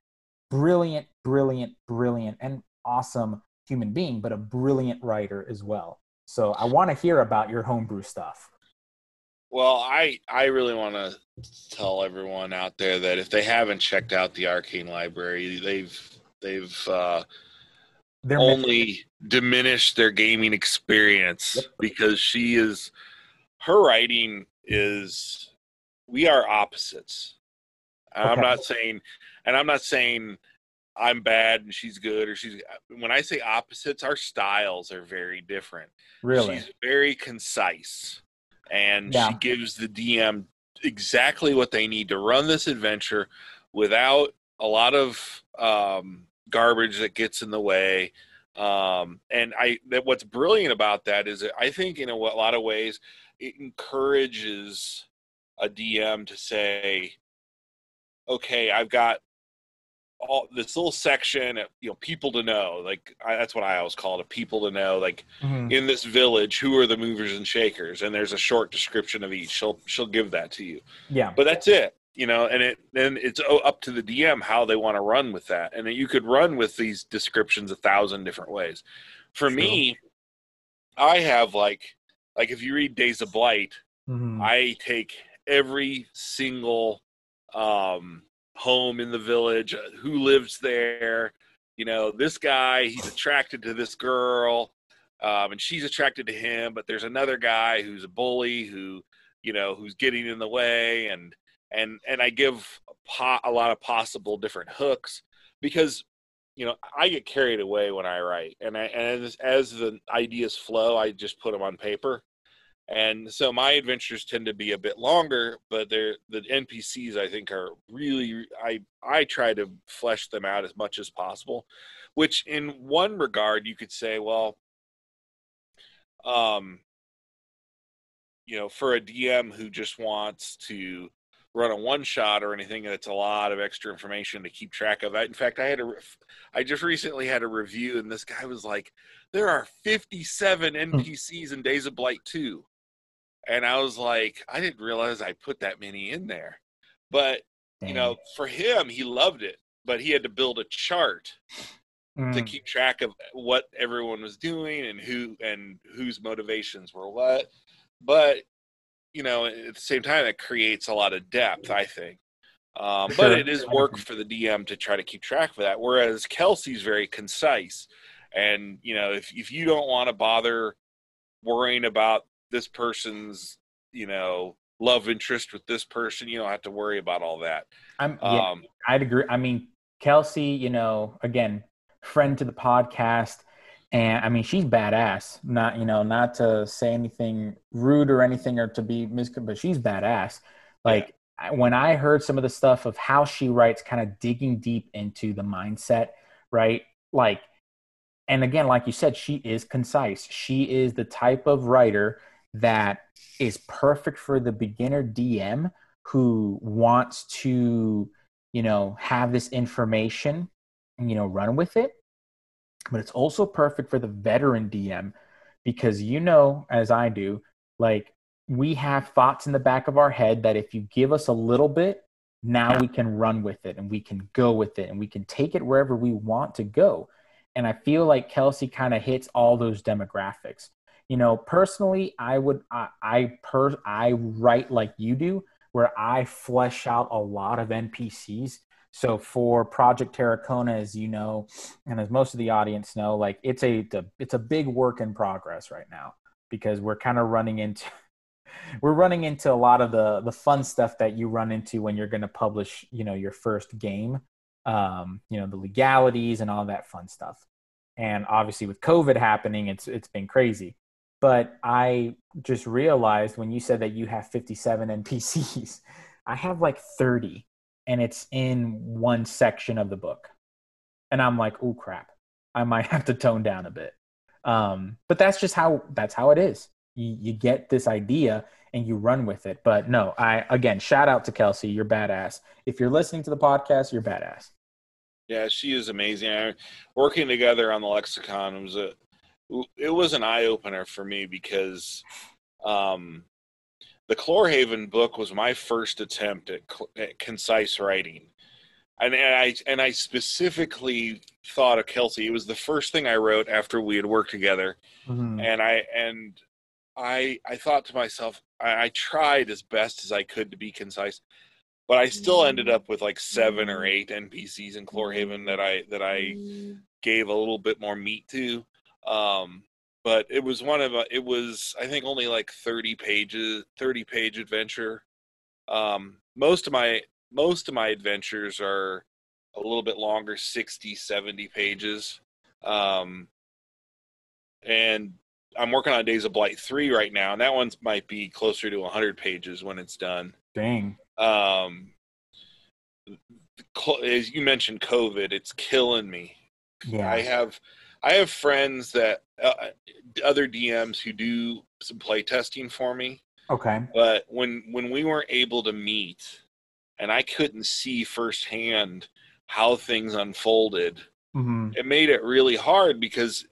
brilliant, brilliant, brilliant, and awesome human being, but a brilliant writer as well. So I want to hear about your homebrew stuff. Well, I I really want to tell everyone out there that if they haven't checked out the Arcane Library, they've they've uh, They're missing- only diminished their gaming experience Yep. because she is her writing is we are opposites. And I'm not saying, and I'm not saying I'm bad and she's good or she's. When I say opposites, our styles are very different. really. She's very concise and Yeah. she gives the DM exactly what they need to run this adventure without a lot of um, garbage that gets in the way. Um, and I that what's brilliant about that is that I think in a wa- lot of ways it encourages a DM to say, okay, I've got all this little section, of, you know, people to know. Like I, that's what I always call it, a people to know. Like Mhm. in this village who are the movers and shakers and there's a short description of each she'll she'll give that to you Yeah. but that's it you know and it then it's up to the dm how they want to run with that and you could run with these descriptions a thousand different ways for True. me i have like like if you read days of blight Mhm. I take every single um, home in the village, uh, who lives there. You know, this guy, he's attracted to this girl, um, and she's attracted to him. But there's another guy who's a bully who, you know, who's getting in the way, and and and I give a, a lot of possible different hooks because you know I get carried away when I write, and I and as, as the ideas flow, I just put them on paper and so my adventures tend to be a bit longer but they're the npcs i think are really i i try to flesh them out as much as possible which in one regard you could say well um you know for a dm who just wants to run a one shot or anything that's a lot of extra information to keep track of. In fact i had a, I just recently had a review and this guy was like there are 57 npcs in days of blight 2 and I was like, I didn't realize I put that many in there. But you know, for him, he loved it, but he had to build a chart to Mm. keep track of what everyone was doing and who and whose motivations were what. But you know, at the same time, it creates a lot of depth, I think. Um, For but sure. it is work for the DM to try to keep track of that. Whereas Kelsey's very concise, and you know, if if you don't want to bother worrying about this person's, you know, love interest with this person, you don't have to worry about all that. I'm, yeah, Um, I'd agree. I mean, Kelsey, you know, again, friend to the podcast, and I mean, she's badass. Not, you know, not to say anything rude or anything or to be mis, but she's badass. Like I when I heard some of the stuff of how she writes, kind of digging deep into the mindset, right? Like, and again, like you said, she is concise. She is the type of writer that is perfect for the beginner DM who wants to, you know, have this information and, you know, run with it. But it's also perfect for the veteran DM because you know, as I do, like we have thoughts in the back of our head that if you give us a little bit, now we can run with it and we can go with it and we can take it wherever we want to go. And I feel like Kelsey kind of hits all those demographics. You know, personally, I would I, I per I write like you do, where I flesh out a lot of NPCs. So for Project Terracona, as you know, and as most of the audience know, like it's a it's a big work in progress right now because we're kind of running into we're running into a lot of the the fun stuff that you run into when you're going to publish you know your first game um, you know the legalities and all that fun stuff and obviously with covid happening it's it's been crazy but i just realized when you said that you have 57 npcs i have like 30 and it's in one section of the book. And I'm like, oh crap, I might have to tone down a bit. Um, but that's just how that's how it is. You, you get this idea and you run with it. But no, I again shout out to Kelsey. You're badass. If you're listening to the podcast, you're badass. Yeah, she is amazing. I, working together on the lexicon was a it was an eye opener for me because um, the Chlorhaven book was my first attempt at, at concise writing, and, and, I and I specifically thought of Kelsey. It was the first thing I wrote after we had worked together, mm-hmm. and I and I I thought to myself, I, I, tried as best as I could to be concise, but I still ended up with like seven or eight NPCs in Chlorhaven that I that I gave a little bit more meat to. Um, but it was one of a, it was I think only like 30 pages, 30 page adventure. Um, most of my most of my adventures are a little bit longer, 60, 70 pages. Um, and I'm working on Days of Blight 3 right now, and that one might be closer to 100 pages when it's done. Dang. Um, as you mentioned, COVID, it's killing me. Yeah. I have I have friends that uh, other DMs who do some play testing for me. Okay. But when when we weren't able to meet, and I couldn't see firsthand how things unfolded, mm-hmm. it made it really hard because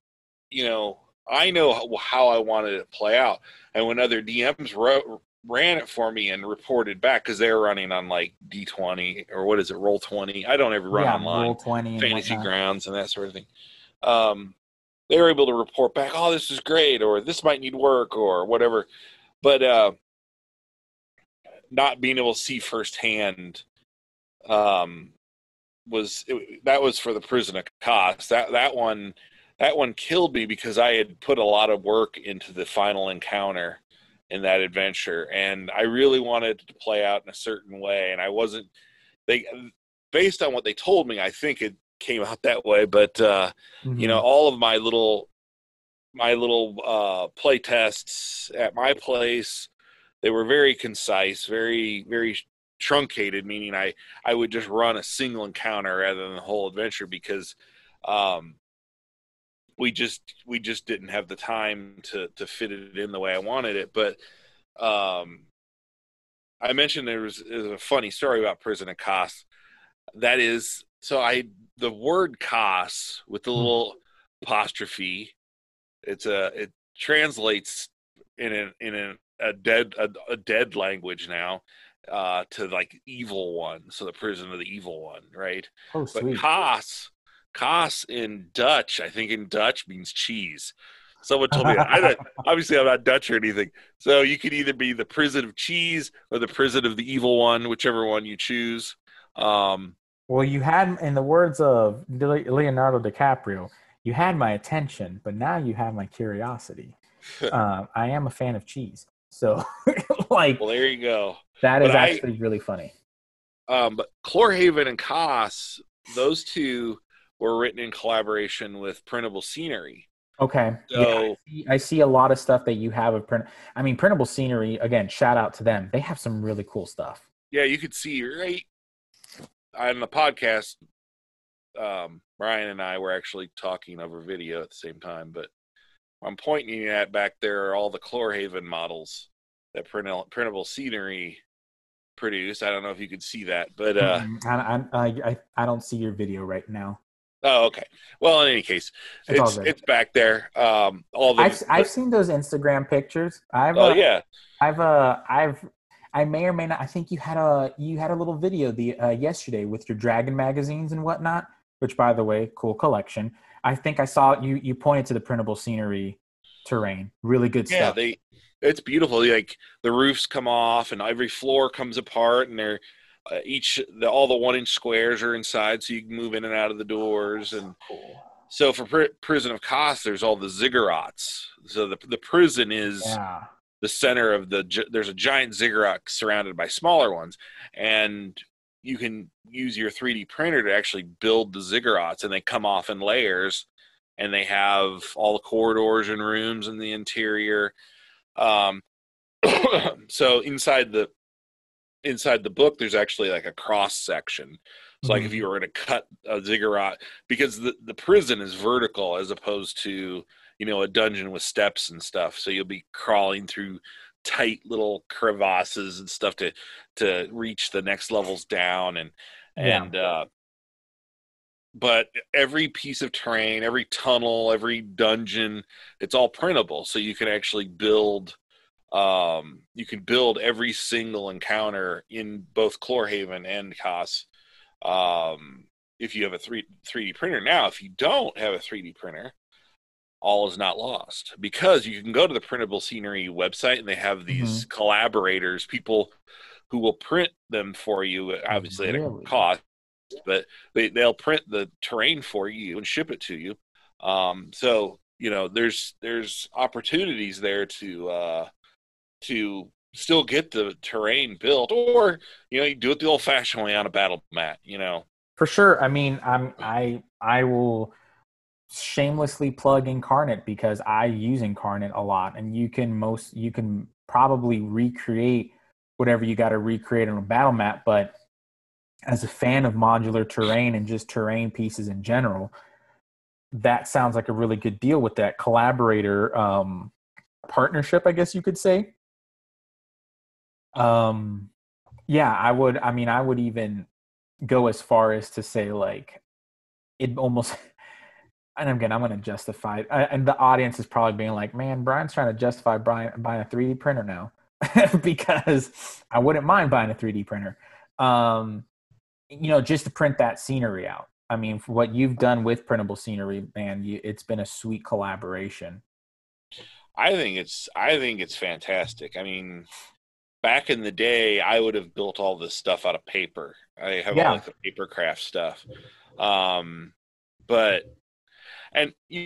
you know I know how, I wanted it to play out, and when other DMs wrote, ran it for me and reported back because they were running on like D20 or what is it, Roll 20. I don't ever run yeah, online. Roll 20, fantasy grounds and that sort of thing um, they were able to report back, oh, this is great, or this might need work, or whatever. But uh, not being able to see firsthand um, was it, that was for the prison of Kaas. That that one that one killed me because I had put a lot of work into the final encounter in that adventure, and I really wanted it to play out in a certain way, and I wasn't. They based on what they told me, I think it came out that way. But uh, mm-hmm. you know, mm-hmm. all of my little my little uh, play tests at my place, they were very concise, very very truncated. Meaning, I I would just run a single encounter rather than the whole adventure because um, we just we just didn't have the time to to fit it in the way I wanted it. But um, I mentioned there was, there was a funny story about Prison of Kaas. That is, so I the word "kaas" with the hmm. little apostrophe. It's a it translates in a in a, a dead a, a, dead language now uh to like evil one so the prison of the evil one right oh sweet. but kaas kaas in dutch i think in dutch means cheese someone told me. I obviously i'm not dutch or anything so you could either be the prison of cheese or the prison of the evil one whichever one you choose um well, you had, in the words of Leonardo DiCaprio, you had my attention, but now you have my curiosity. uh, I am a fan of cheese, so like, well, there you go. That is but actually I, really funny. Um, but Chlorhaven and Kaas, those two were written in collaboration with Printable Scenery. Okay. So yeah, I, see, I, see, a lot of stuff that you have of print. I mean, Printable Scenery. Again, shout out to them. They have some really cool stuff. Yeah, you could see right on the podcast, um, Brian and I were actually talking over video at the same time, but I'm pointing at back there are all the Chlorhaven models that print- printable scenery produce. I don't know if you could see that, but uh, mm, I, I, I, I don't see your video right now. Oh, okay. Well, in any case, it's it's, it's back there. Um, all the I've, I've seen those Instagram pictures. I've oh uh, yeah. I've uh I've I may or may not. I think you had a you had a little video the uh, yesterday with your dragon magazines and whatnot. Which, by the way, cool collection. I think I saw you. You pointed to the printable scenery terrain. Really good yeah, stuff. Yeah, they. It's beautiful. Like the roofs come off, and every floor comes apart, and they're uh, each the, all the one inch squares are inside, so you can move in and out of the doors. And cool. so for pr- Prison of Kaas, there's all the ziggurats. So the the prison is yeah the center of the there's a giant ziggurat surrounded by smaller ones and you can use your 3d printer to actually build the ziggurats and they come off in layers and they have all the corridors and rooms in the interior um, so inside the inside the book, there's actually like a cross section. So like if you were going to cut a ziggurat, because the the prison is vertical as opposed to you know a dungeon with steps and stuff. So you'll be crawling through tight little crevasses and stuff to to reach the next levels down and Yeah. and uh but every piece of terrain every tunnel every dungeon it's all printable so you can actually build um you can build every single encounter in both Chlorhaven and Kaas um if you have a 3 3D printer now if you don't have a 3D printer all is not lost because you can go to the printable scenery website and they have these collaborators people who will print them for you obviously at a cost but they, they'll print the terrain for you and ship it to you. Um, so you know there's there's opportunities there to uh, to still get the terrain built or you know you do it the old fashioned way on a battle mat you know? For sure. I mean, I'm I I will shamelessly plug Inkarnate because I use Inkarnate a lot, and you can most you can probably recreate whatever you got to recreate on a battle map. But as a fan of modular terrain and just terrain pieces in general, that sounds like a really good deal with that collaborator um, partnership, I guess you could say. Um, yeah, I would. I mean, I would even go as far as to say like it almost. And again, I'm going to justify, it. I- and the audience is probably being like, "Man, Brian's trying to justify Brian buying a 3D printer now," because I wouldn't mind buying a 3D printer. Um, you know, just to print that scenery out. I mean, for what you've done with printable scenery, man, you, it's been a sweet collaboration. I think it's I think it's fantastic. I mean, back in the day, I would have built all this stuff out of paper. I have Yeah. all like the paper craft stuff. Um, but and you,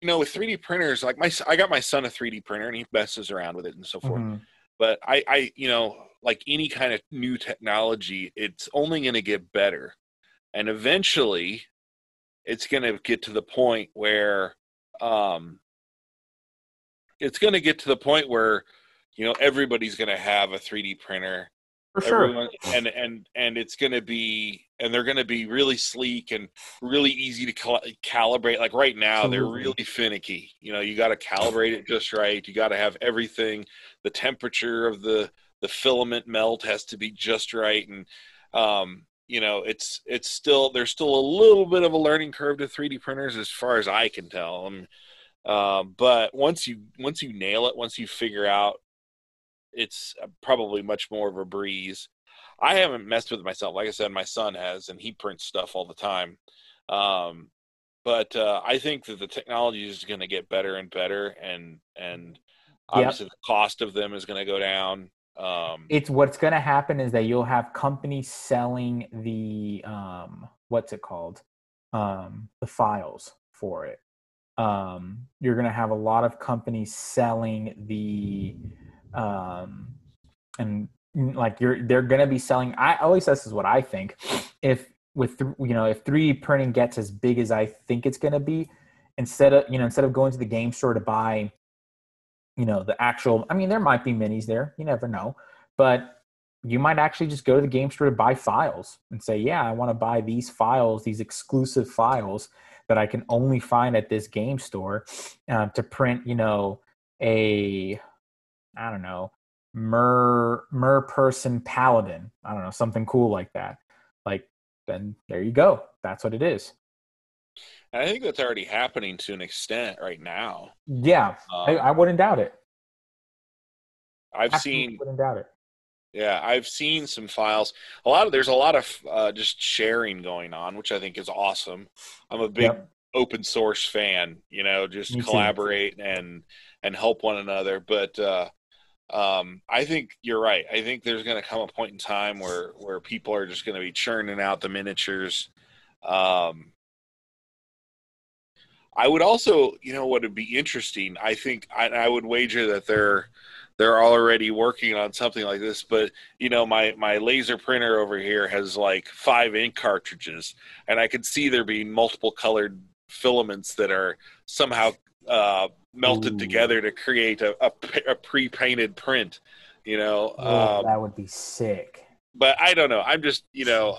you know, with 3D printers, like my i got my son a 3D printer and he messes around with it and so forth. Mhm. But I I you know, like any kind of new technology, it's only going to get better. And eventually it's going to get to the point where um it's going to get to the point where you know everybody's going to have a 3D printer For sure. Everyone, and and and it's going to be and they're going to be really sleek and really easy to cal- calibrate. Like right now they're really finicky. You know you got to calibrate it just right. You got to have everything. The temperature of the the filament melt has to be just right. And um you know it's it's still there's still a little bit of a learning curve to 3d printers as far as i can tell. Um, um, but once you once you nail it once you figure out it's uh, probably much more of a breeze. I haven't messed with it myself. Like I said, my son has, and he prints stuff all the time. Um, but uh, I think that the technology is going to get better and better, and and obviously the cost of them is going to go down. Um, it's what's going to happen is that you'll have companies selling the um what's it called um the files for it um you're going to have a lot of companies selling the um and mm, like you're they're to be selling i always this is what i think. If with th- you know if 3d printing gets as big as i think it's to be instead of you know instead of going to the game store to buy you know the actual i mean there might be minis there you never know but you might actually just go to the game store to buy files and say yeah i want to buy these files these exclusive files that i can only find at this game store uh, to print you know a i don't know mer mer person paladin i don't know something cool like that like then there you go that's what it is and I think that's already happening to an extent right now. yeah I, Um, I wouldn't doubt it I've Absolutely seen wouldn't doubt it Yeah, I've seen some files. A lot of there's a lot of uh, just sharing going on, which I think is awesome. I'm a big Yep. open source fan. You know, just Me too. collaborate and and help one another. But uh, um, I think you're right. I think there's going to come a point in time where where people are just going to be churning out the miniatures. Um, I would also, you know, what would be interesting. I think I, I would wager that they're they're already working on something like this. But you know, my my laser printer over here has like five ink cartridges, and I could see there being multiple colored filaments that are somehow uh, melted Ooh. together to create a a pre-painted print. You know, Oh, um, that would be sick. but I don't know. I'm just you know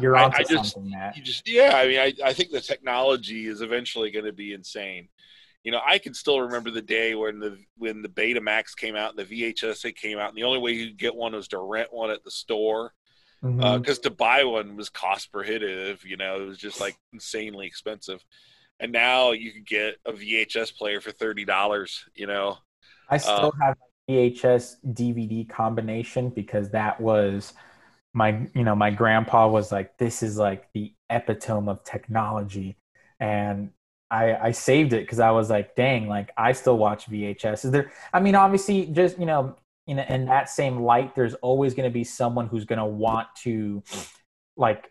You're I- onto I just- something, Matt. you just yeah i mean i, I think the technology is eventually going to be insane you know i can still remember the day when the when the betamax came out and the vhs it came out and the only way you could get one was to rent one at the store because to buy one was cost prohibitive you know it was just like insanely expensive and now you can get a vhs player for $30 you know? I still uh, have my VHS DVD combination because that was my you know my grandpa was like this is like the epitome of technology. And I I saved it because I was like dang like I still watch VHS is there I mean obviously just you know in in that same light there's always going to be someone who's going to want to like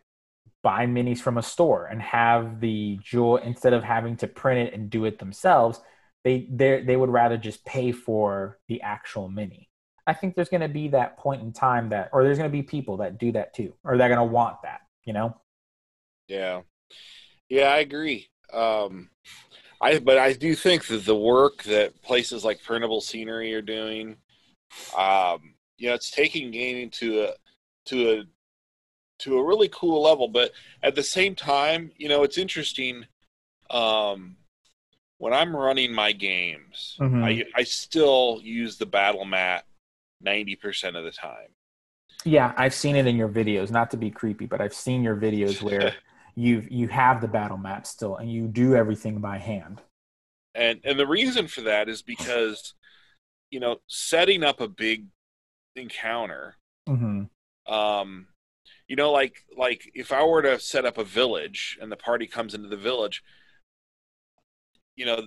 buy minis from a store and have the jewel instead of having to print it and do it themselves they they would rather just pay for the actual mini. I think there's going to be that point in time that, or there's going to be people that do that too, or they're going to want that. You know? Yeah, yeah, I agree. Um, I but I do think that the work that places like printable scenery are doing, um, you know, it's taking gaming to a to a to a really cool level. But at the same time, you know, it's interesting. Um, when I'm running my games, Mhm. I I still use the battle mat ninety percent of the time. Yeah, I've seen it in your videos. Not to be creepy, but I've seen your videos where you you have the battle map still, and you do everything by hand. and and the reason for that is because you know setting up a big encounter hmm um you know like like if i were to set up a village and the party comes into the village you know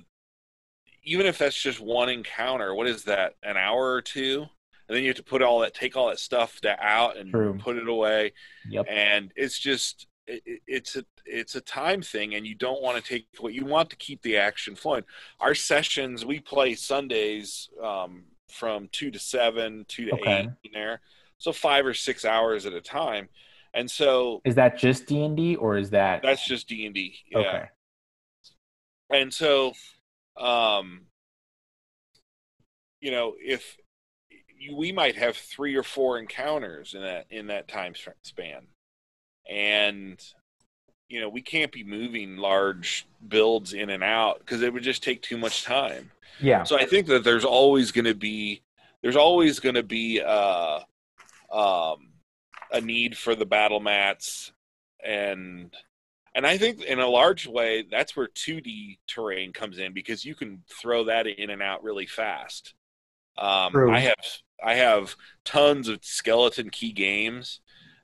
even if that's just one encounter what is that an hour or two and then you have to put all that take all that stuff to, out and True. put it away Yep. and it's just it, it- it's a it's a time thing and you don't want to take what you want to keep the action flowing our sessions we play sundays um, from two to seven two to Okay. eight in there so five or six hours at a time and so Is that just D and D, or is that that's just d&d yeah okay? and so um you know if you, we might have three or four encounters in that in that time span and you know we can't be moving large builds in and out because it would just take too much time Yeah. so i think that there's always going to be there's always going to be uh um a need for the battle mats and and i think in a large way that's where 2d terrain comes in because you can throw that in and out really fast um True. i have i have tons of skeleton key games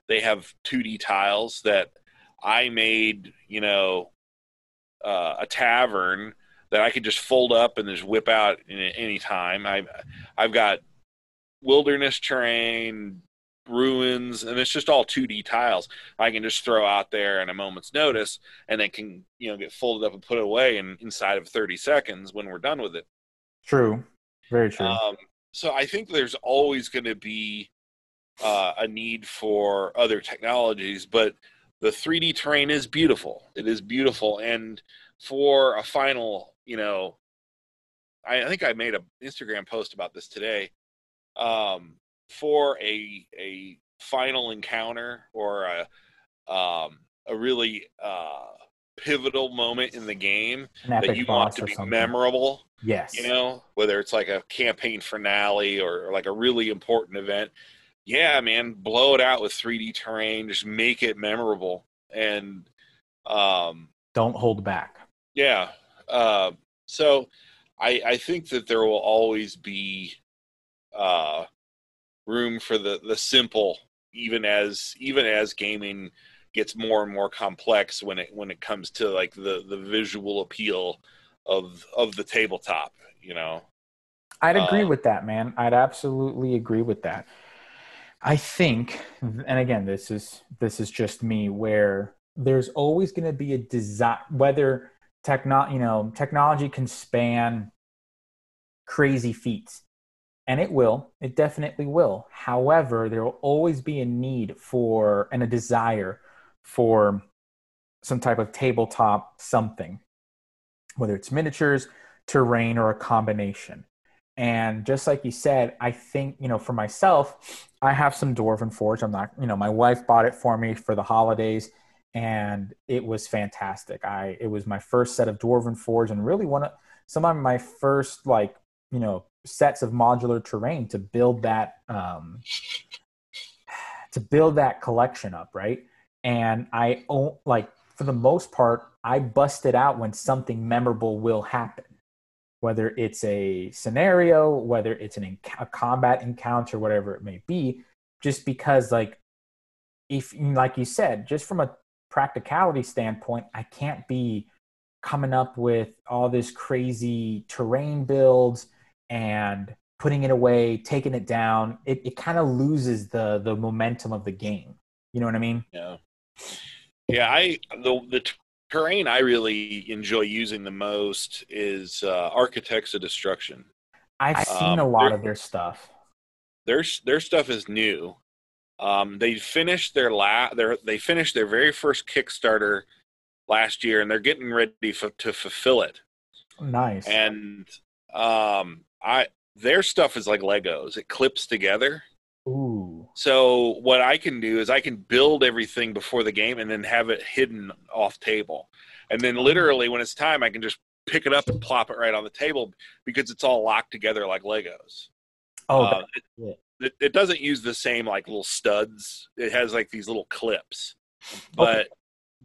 they have 2d tiles that i made you know uh, a tavern that I could just fold up and just whip out in any time. I, I've got wilderness terrain, ruins, and it's just all 2D tiles. I can just throw out there in a moment's notice, and they can you know get folded up and put away in inside of 30 seconds when we're done with it. True. Very true. Um, so I think there's always going to be uh, a need for other technologies, but the 3D terrain is beautiful. It is beautiful, and for a final, you know, I, I think I made an Instagram post about this today. Um, for a a final encounter or a um, a really uh, pivotal moment in the game that you want to be memorable Yes. you know whether it's like a campaign finale or, or like a really important event yeah man blow it out with 3d terrain just make it memorable and um Don't hold back. yeah uh, so i i think that there will always be uh room for the the simple even as even as gaming gets more and more complex when it when it comes to like the the visual appeal of of the tabletop you know I'd agree Uh, with that, man. I'd absolutely agree with that. I think, and again, this is this is just me, where there's always going to be a design, whether techno, you know, technology can span crazy feats, and it will, it definitely will. However, there will always be a need for and a desire for some type of tabletop something, whether it's miniatures, terrain, or a combination And just like you said, I think, you know, for myself, I have some Dwarven Forge. I'm not, you know, my wife bought it for me for the holidays and it was fantastic. I it was my first set of Dwarven Forge and really one of some of my first like, you know, sets of modular terrain to build that um to build that collection up, right? And I own like for the most part, I bust it out when something memorable will happen whether it's a scenario, whether it's an a combat encounter, whatever it may be, just because like if like you said, just from a practicality standpoint, I can't be coming up with all this crazy terrain builds and putting it away, taking it down. It it kind of loses the the momentum of the game. You know what I mean? Yeah. Yeah, I the the terrain I really enjoy using the most is uh, Architects of Destruction. I've seen um, a lot of their stuff. Their their stuff is new. Um, they finished their la their they finished their very first Kickstarter last year, and they're getting ready f- to fulfill it. Nice. And um, I their stuff is like Legos. It clips together. Ooh. So what I can do is I can build everything before the game and then have it hidden off table. And then literally when it's time I can just pick it up and plop it right on the table because it's all locked together like Legos. Oh, uh, it, it, it, doesn't use the same like little studs. It has like these little clips. But okay.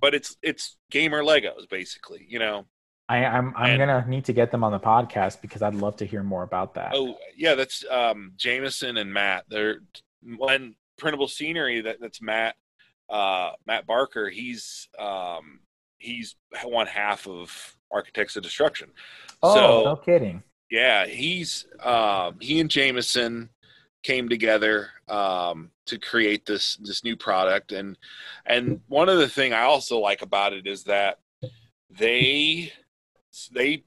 but it's it's gamer Legos basically, you know. I, I'm, I'm and, gonna need to get them on the podcast because I'd love to hear more about that. Oh yeah, that's um, Jameson and Matt. They're one printable scenery that that's Matt uh, Matt Barker. He's um, he's one half of Architects of Destruction. Oh, so, no kidding. Yeah, he's um, he and Jameson came together um, to create this this new product and and one of the thing I also like about it is that they they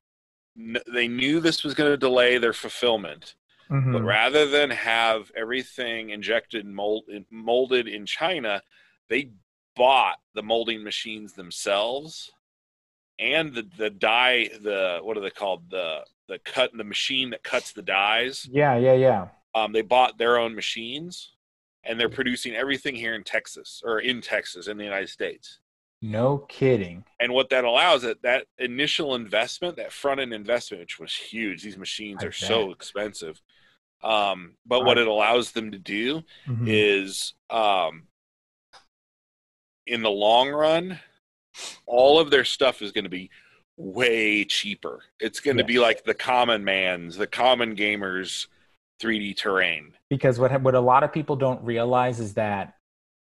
they knew this was going to delay their fulfillment. Mm-hmm. But rather than have everything injected and mold, molded in China, they bought the molding machines themselves and the the die the what are they called the the cut the machine that cuts the dies. Yeah, yeah, yeah. Um, they bought their own machines, and they're producing everything here in Texas or in Texas in the United States. No kidding. And what that allows it that initial investment, that front end investment, which was huge. These machines I are bet. so expensive. Um, but what it allows them to do mm-hmm. is um, in the long run, all of their stuff is going to be way cheaper. It's going yes. to be like the common man's, the common gamers 3D terrain. Because what what a lot of people don't realize is that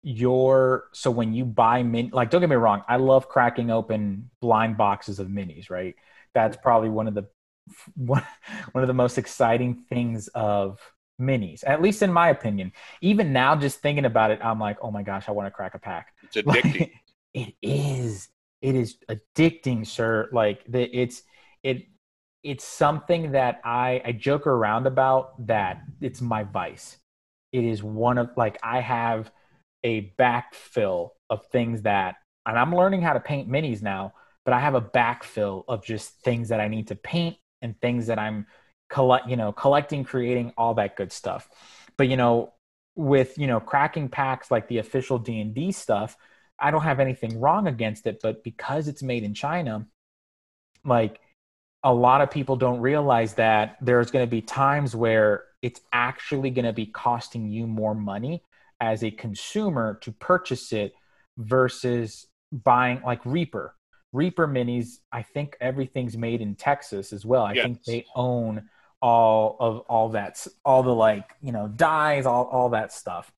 your so when you buy min like don't get me wrong i love cracking open blind boxes of minis right? That's probably one of the one, one of the most exciting things of minis at least in my opinion. Even now just thinking about it i'm like oh my gosh i want to crack a pack. It's addicting. Like, it is. It is addicting sir. Like the, it's it it's something that i i joke around about that it's my vice. It is one of like i have a backfill of things that, and I'm learning how to paint minis now, but I have a backfill of just things that I need to paint and things that I'm collect, you know, collecting, creating, all that good stuff. But you know, with you know cracking packs like the official D and D stuff, I don't have anything wrong against it, but because it's made in China, like a lot of people don't realize that there's going to be times where it's actually going to be costing you more money as a consumer to purchase it versus buying like Reaper. Reaper minis, I think everything's made in Texas as well. I yes. think they own all of all that all the like, you know, dyes, all all that stuff.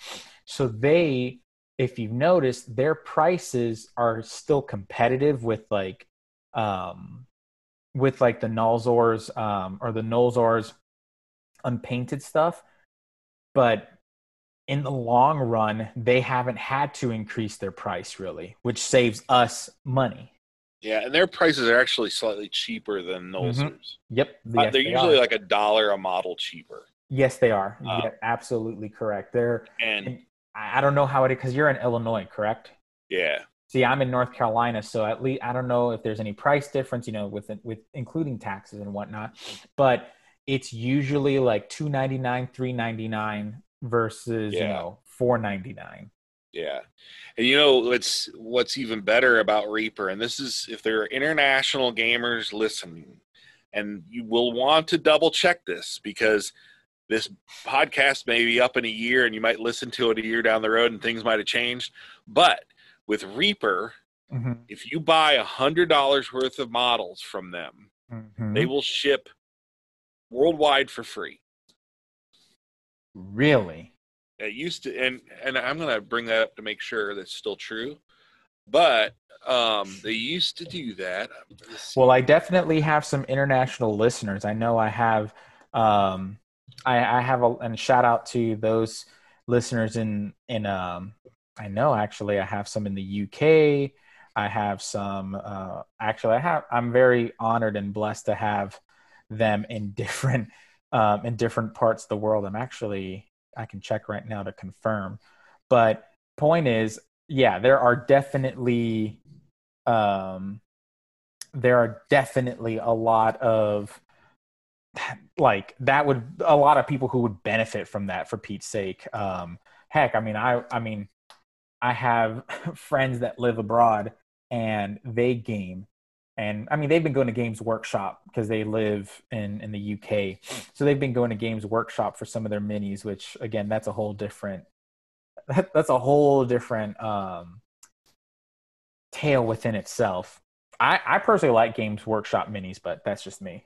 So they if you've noticed, their prices are still competitive with like um with like the Nolzur's um or the Nolzur's unpainted stuff. But in the long run, they haven't had to increase their price really, which saves us money. Yeah, and their prices are actually slightly cheaper than Nolzur's. Mm-hmm. Yep, uh, yes, they're they usually are. like a dollar a model cheaper. Yes, they are. Uh, yeah, absolutely correct. They're and, and I don't know how it because you're in Illinois, correct? Yeah. See, I'm in North Carolina, so at least I don't know if there's any price difference, you know, with with including taxes and whatnot. But it's usually like 299 399 versus you know 499 Yeah. And you know what's what's even better about Reaper, and this is if there are international gamers listening, and you will want to double check this because this podcast may be up in a year and you might listen to it a year down the road and things might have changed. But with Reaper, Mhm. if you buy a hundred dollars worth of models from them, Mhm. they will ship worldwide for free. Really It used to, and and I'm gonna bring that up to make sure that's still true. But um, they used to do that. Well, I definitely have some international listeners. I know I have, um, I, I have a and shout out to those listeners in in um, I know actually I have some in the UK. I have some. Uh, actually, I have. I'm very honored and blessed to have them in different um, in different parts of the world. I'm actually I can check right now to confirm. But point is, yeah, there are definitely um, there are definitely a lot of like that would a lot of people who would benefit from that for Pete's sake. Um, heck, I mean, I I mean, I have friends that live abroad and they game, and I mean they've been going to Games Workshop because they live in in the UK, so they've been going to Games Workshop for some of their minis, which again that's a whole different that, that's a whole different um, tale within itself. I, I personally like Games Workshop minis, but that's just me.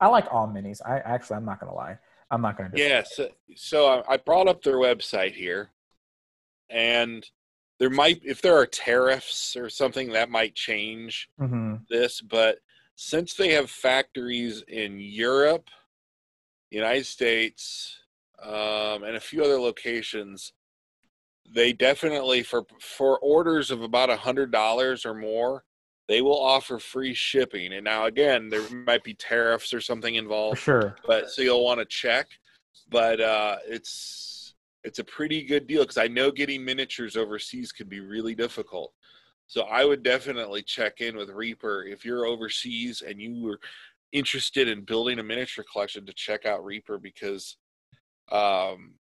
I like all minis. I actually, I'm not gonna lie. I'm not gonna. Yeah, so, so I brought up their website here, and there might, if there are tariffs or something, that might change hmm this. But since they have factories in Europe, United States, um, and a few other locations, they definitely for for orders of about a hundred dollars or more, they will offer free shipping. And now again, there might be tariffs or something For involved, sure. but so you'll want to check. But uh, it's it's a pretty good deal because I know getting miniatures overseas can be really difficult. So I would definitely check in with Reaper if you're overseas and you were interested in building a miniature collection to check out Reaper because um,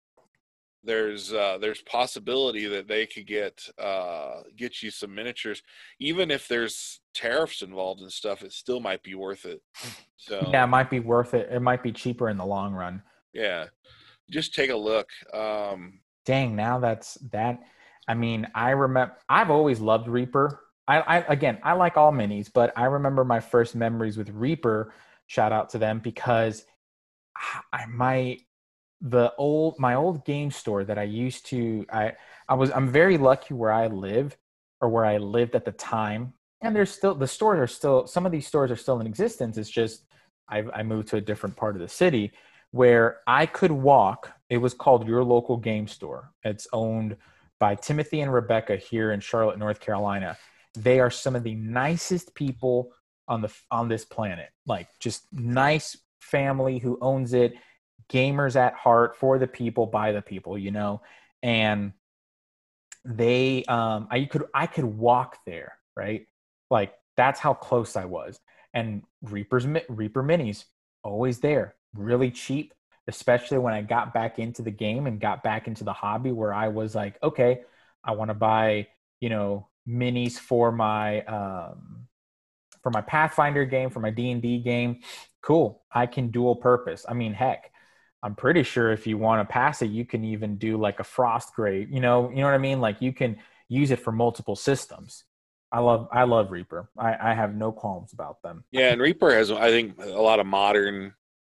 there's uh, there's possibility that they could get uh, get you some miniatures, even if there's tariffs involved and stuff. It still might be worth it. So Yeah, it might be worth it. It might be cheaper in the long run. yeah, just take a look. Um, Dang, now that's that. I mean, I remember. I've always loved Reaper. I, I again, I like all minis, but I remember my first memories with Reaper. Shout out to them because I, my the old my old game store that I used to. I I was I'm very lucky where I live or where I lived at the time. And there's still the stores are still some of these stores are still in existence. It's just I've, I moved to a different part of the city where I could walk. It was called Your Local Game Store. It's owned by Timothy and Rebecca here in Charlotte, North Carolina. They are some of the nicest people on the on this planet. Like just nice family who owns it, gamers at heart, for the people, by the people, you know. And they um I could I could walk there, right? Like that's how close I was. And Reaper's Reaper minis always there, really cheap, especially when I got back into the game and got back into the hobby where I was like, okay, I want to buy, you know, minis for my um for my Pathfinder game, for my D&D game. Cool. I can dual purpose. I mean, heck, I'm pretty sure if you want to pass it, you can even do like a Frostgrave, you know, you know what I mean? Like you can use it for multiple systems. I love I love Reaper. I, I have no qualms about them. yeah, and Reaper has I think a lot of modern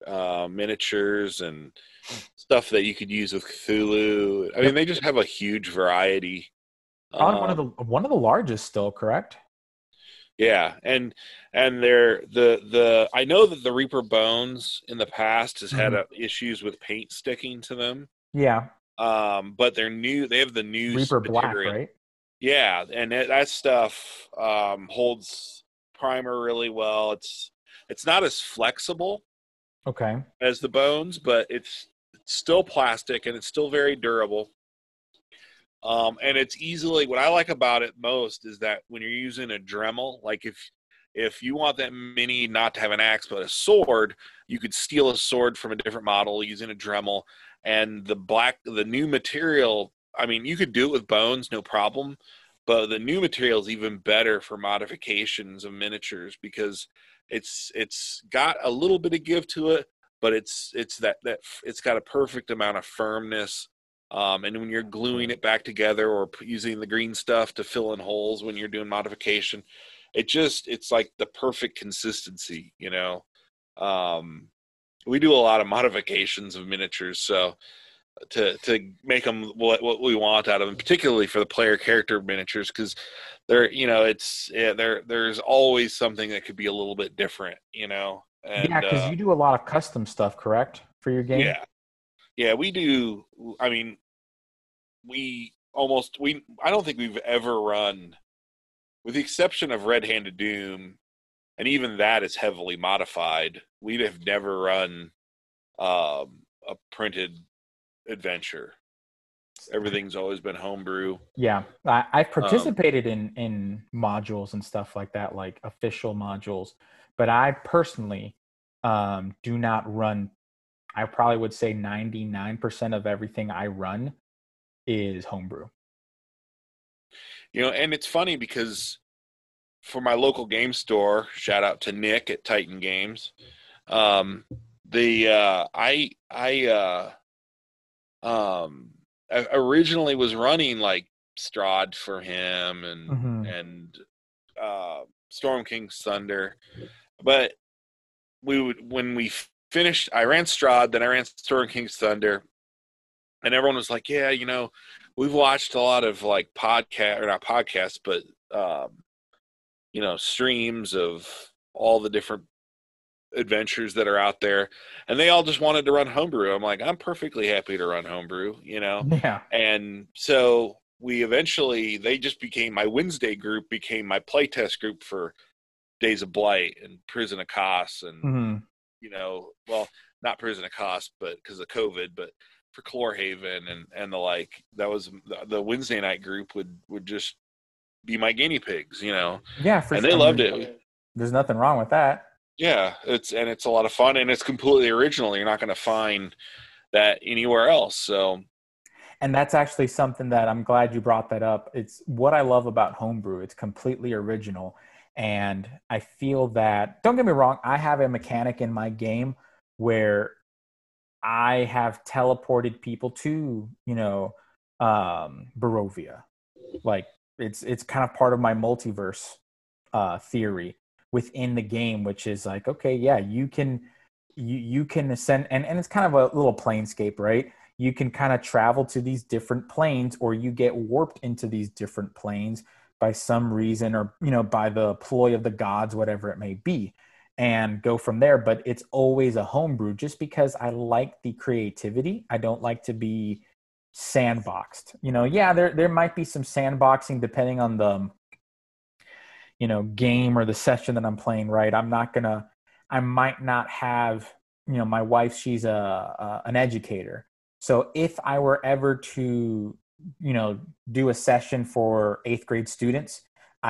uh, miniatures and stuff that you could use with Cthulhu. I mean, they just have a huge variety. Probably one of Um, the one of the largest still, correct? Yeah, and and they're the the I know that the Reaper Bones in the past has had Mhm. uh, issues with paint sticking to them. Yeah. Um, but they're new. They have the new Reaper Black, right? Yeah, and that, that stuff um, holds primer really well. It's it's not as flexible Okay. as the bones, but it's, still plastic and it's still very durable. Um, and it's easily what I like about it most is that when you're using a Dremel, like if if you want that mini not to have an axe but a sword, you could steal a sword from a different model using a Dremel, and the black the new material. I mean, you could do it with bones, no problem, but the new material is even better for modifications of miniatures because it's it's got a little bit of give to it, but it's it's that that it's got a perfect amount of firmness. Um, and when you're gluing it back together or using the green stuff to fill in holes when you're doing modification, it just it's like the perfect consistency, you know. Um, we do a lot of modifications of miniatures, so to to make them what what we want out of them, particularly for the player character miniatures, because they're you know it's yeah, there there's always something that could be a little bit different, you know. And, yeah, because uh, you do a lot of custom stuff, correct, for your game? Yeah, yeah, we do. I mean, we almost we I don't think we've ever run, with the exception of Red Hand of Doom, and even that is heavily modified. We have never run um, a printed adventure. Everything's always been homebrew. Yeah, I, have um, participated um, in in modules and stuff like that, like official modules. But I personally um, do not run. I probably would say ninety nine percent of everything I run is homebrew. You know, and it's funny because for my local game store, shout out to Nick at Titan Games. Um, the uh, I I uh, um, originally was running like Strahd for him and mm-hmm. and uh, Storm King's Thunder, but we would when we finished, I ran Strahd, then I ran Storm King's Thunder, and everyone was like, "Yeah, you know, we've watched a lot of like podcast or not podcasts, but um, you know, streams of all the different adventures that are out there and they all just wanted to run homebrew. I'm like i'm perfectly happy to run homebrew you know? Yeah. And so we eventually they just became my wednesday group became my playtest group for days of blight and prison of Kaas and mm-hmm. you know well not prison of Kaas but because of covid but for Clorhaven and and the like that was the wednesday night group would would just be my guinea pigs you know? Yeah and sure. they loved it. There's nothing wrong with that yeah, it's and it's a lot of fun and it's completely original. You're not going to find that anywhere else. So and that's actually something that I'm glad you brought that up. It's what I love about homebrew. It's completely original. And I feel that don't get me wrong, I have a mechanic in my game where I have teleported people to, you know, um Barovia. Like it's it's kind of part of my multiverse uh theory within the game, which is like, okay, yeah, you can you you can ascend and, and it's kind of a little planescape, right? You can kind of travel to these different planes or you get warped into these different planes by some reason or you know by the ploy of the gods, whatever it may be, and go from there. But it's always a homebrew just because I like the creativity. I don't like to be sandboxed. You know, yeah, there there might be some sandboxing depending on the um, you know game or the session that i'm playing right? I'm not gonna i might not have you know my wife she's a, a an educator. So if i were ever to you know do a session for eighth grade students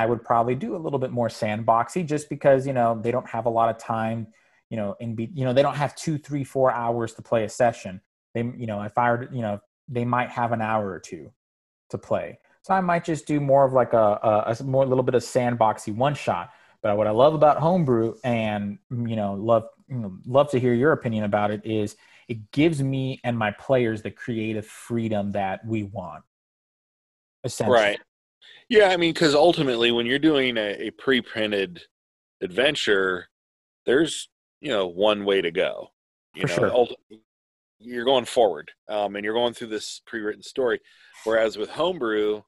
i would probably do a little bit more sandboxy just because you know they don't have a lot of time you know in be you know they don't have two three four hours to play a session. They you know if i were you know they might have an hour or two to play so I might just do more of like a, a, a more little bit of sandboxy one shot. But what I love about homebrew and you know love you know, love to hear your opinion about it is it gives me and my players the creative freedom that we want. Essentially. Right. Yeah, I mean, because ultimately, when you're doing a, a pre-printed adventure, there's you know one way to go. You For know, sure. you're going forward, um, and you're going through this pre-written story. Whereas with homebrew,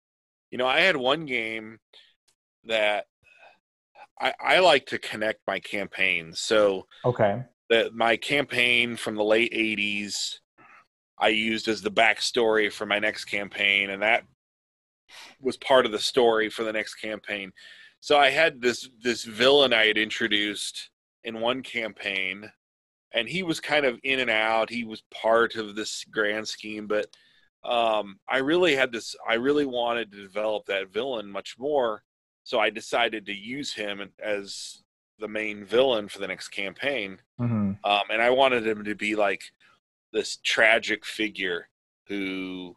you know, I had one game that I, I like to connect my campaigns. So okay, that my campaign from the late '80s, I used as the backstory for my next campaign, and that was part of the story for the next campaign. So I had this this villain I had introduced in one campaign, and he was kind of in and out. He was part of this grand scheme, but um, I really had this. I really wanted to develop that villain much more, so I decided to use him as the main villain for the next campaign. hmm Um, and I wanted him to be like this tragic figure who,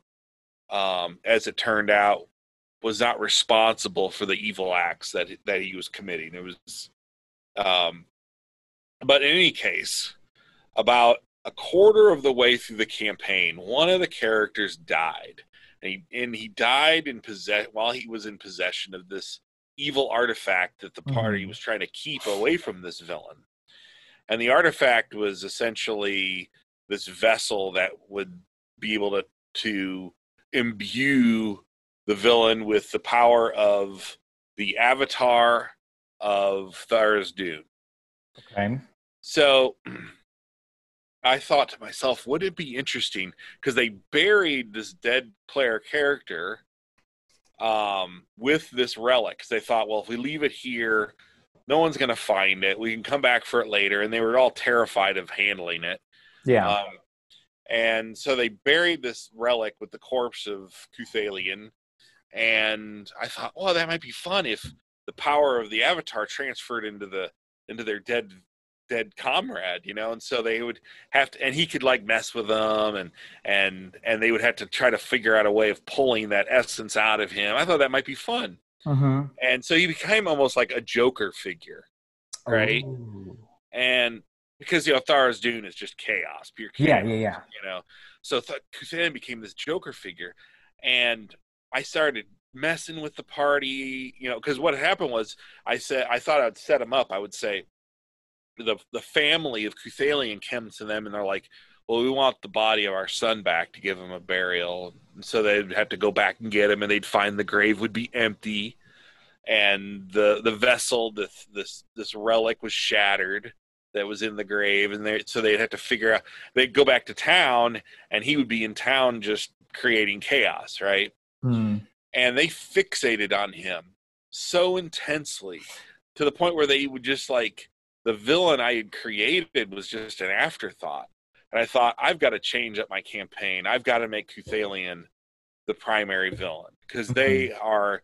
um, as it turned out, was not responsible for the evil acts that that he was committing. It was, um, but in any case, about a quarter of the way through the campaign, one of the characters died, and he and he died in possess while he was in possession of this evil artifact that the party Mhm. was trying to keep away from this villain. And the artifact was essentially this vessel that would be able to to imbue the villain with the power of the avatar of Tharizdun. Okay. So I thought to myself, would it be interesting because they buried this dead player character um, with this relic? They thought, well, if we leave it here, no one's going to find it. We can come back for it later, and they were all terrified of handling it. Yeah. Um, and so they buried this relic with the corpse of Cuthalion. And I thought, well, that might be fun if the power of the Avatar transferred into the into their dead dead comrade, you know. And so they would have to, and he could like mess with them, and and and they would have to try to figure out a way of pulling that essence out of him. I thought that might be fun. hmm And so he became almost like a Joker figure Right. Ooh. and because you know Tharizdun is just chaos, pure chaos. Yeah, yeah, yeah. You know, so Th- Kusan became this Joker figure, and I started messing with the party. You know, because what happened was I said I thought I'd set him up. I would say the the family of Cuthalion comes to them, and they're like. Well, we want the body of our son back to give him a burial. And so they'd have to go back and get him, and they'd find the grave would be empty, and the the vessel, this this this relic was shattered, that was in the grave, and they so they'd have to figure out. They'd go back to town, and he would be in town just creating chaos, right? Mm. And they fixated on him so intensely to the point where they would just like the villain I had created was just an afterthought. And I thought I've got to change up my campaign. I've got to make Cuthalion the primary villain because they mm-hmm. are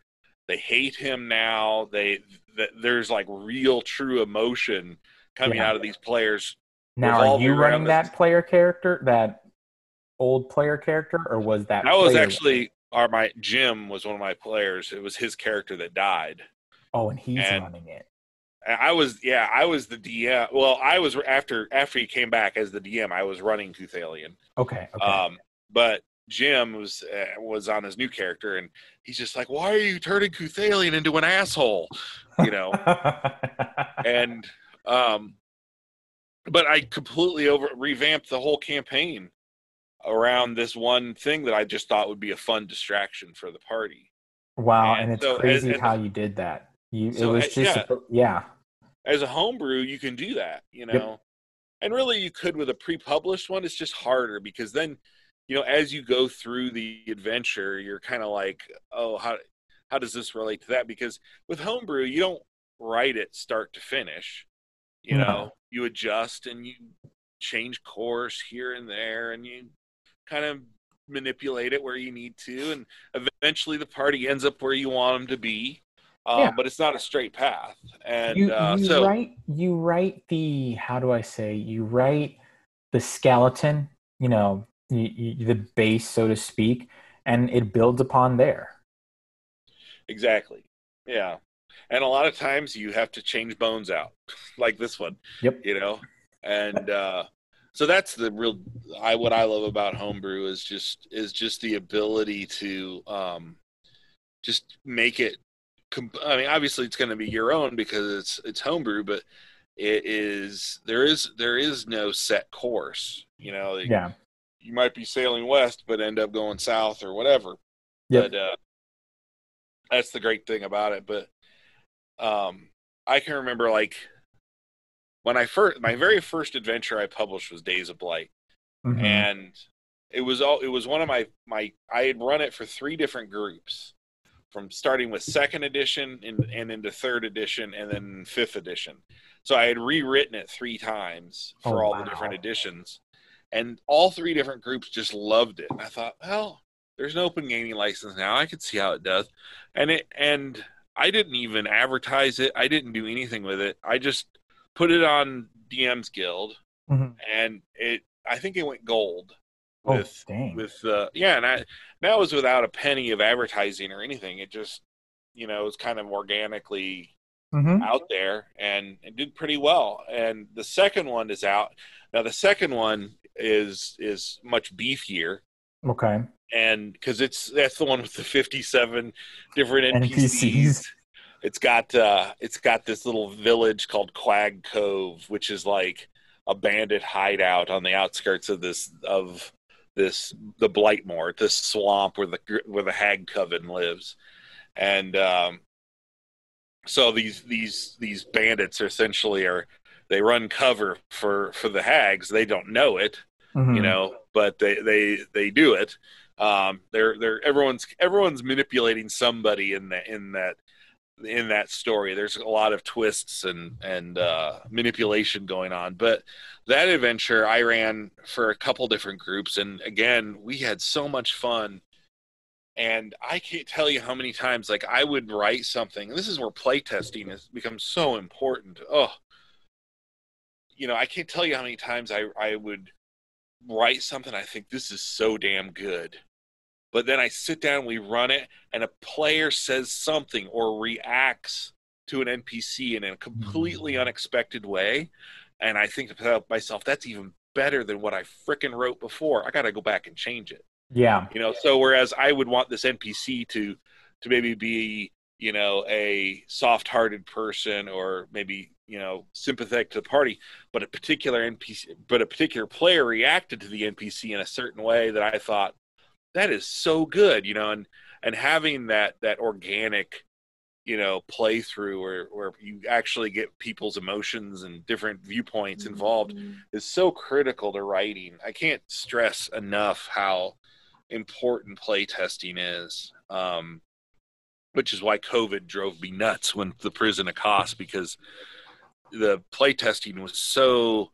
they hate him now. They th- there's like real true emotion coming Yeah. out of these players. Now, are you running this- that player character, that old player character, or was that? That was actually our my Jim was one of my players. It was his character that died. Oh, and he's and- running it. I was yeah, I was the DM. Well, I was after after he came back as the DM. I was running Cuthalion. Okay. Okay. Um, but Jim was uh, was on his new character, and he's just like, "Why are you turning Cuthalion into an asshole?" You know. and um, but I completely over revamped the whole campaign around this one thing that I just thought would be a fun distraction for the party. wow, and and it's so- crazy and- and- how you did that. You it was just yeah. yeah. As a homebrew, you can do that, you know. And really, you could with a pre-published one. It's just harder because then, you know, as you go through the adventure, you're kind of like, oh, how how does this relate to that? Because with homebrew, you don't write it start to finish. You No. know, you adjust and you change course here and there, and you kind of manipulate it where you need to, and eventually the party ends up where you want them to be. Um, Yeah. But it's not a straight path, and you uh, you so write you write the how do I say you write the skeleton, you know, you, you, the base, so to speak, and it builds upon there. Exactly. Yeah. And a lot of times you have to change bones out, like this one. Yep. You know? And uh so that's the real I what I love about homebrew is just is just the ability to um just make it I mean obviously it's going to be your own because it's it's homebrew but it is there is there is no set course, you know. Yeah. You might be sailing west but end up going south or whatever Yep. but uh, that's the great thing about it. But um, I can remember like when I first my very first adventure I published was Days of Blight, Mhm. and it was all it was one of my my I had run it for three different groups, from starting with second edition and, and into third edition and then fifth edition. So I had rewritten it three times for Oh, all wow. the different editions, and all three different groups just loved it. And I thought, well, there's an open gaming license now. I could see how it does, and it and I didn't even advertise it. I didn't do anything with it. I just put it on DM's Guild, Mhm. and it. I think it went gold with dang. with uh, yeah, and I that was without a penny of advertising or anything. It just you know it was kind of organically Mhm. out there and it did pretty well. And the second one is out now. The second one is is much beefier Okay. and because it's that's the one with the 57 different NPCs. NPCs. It's got uh, it's got this little village called Quag Cove, which is like a bandit hideout on the outskirts of this of this the Blightmore, this swamp where the where the Hag Coven lives, and um, so these these these bandits are essentially are they run cover for for the hags. They don't know it, Mhm. you know but they they they do it um they're they're everyone's everyone's manipulating somebody in that in that in that story. There's a lot of twists and and uh manipulation going on. But that adventure i ran for a couple different groups. And again we had so much fun. And i can't tell you how many times like i would write something. And this is where playtesting has become so important. Oh you know i can't tell you how many times i i would write something. I think this is so damn good. But then I sit down, we run it, and a player says something or reacts to an NPC in a completely mm. unexpected way. And I think to myself, that's even better than what I frickin' wrote before. I got to go back and change it. Yeah. You know, so whereas I would want this NPC to to maybe be, you know, a soft-hearted person or maybe, you know, sympathetic to the party, but a particular NPC but a particular player reacted to the NPC in a certain way that I thought that is so good, you know, and and having that that organic you know playthrough where where you actually get people's emotions and different viewpoints involved is so critical to writing. I can't stress enough how important playtesting is. Um, which is why COVID drove me nuts when the prison Kaas because the playtesting was so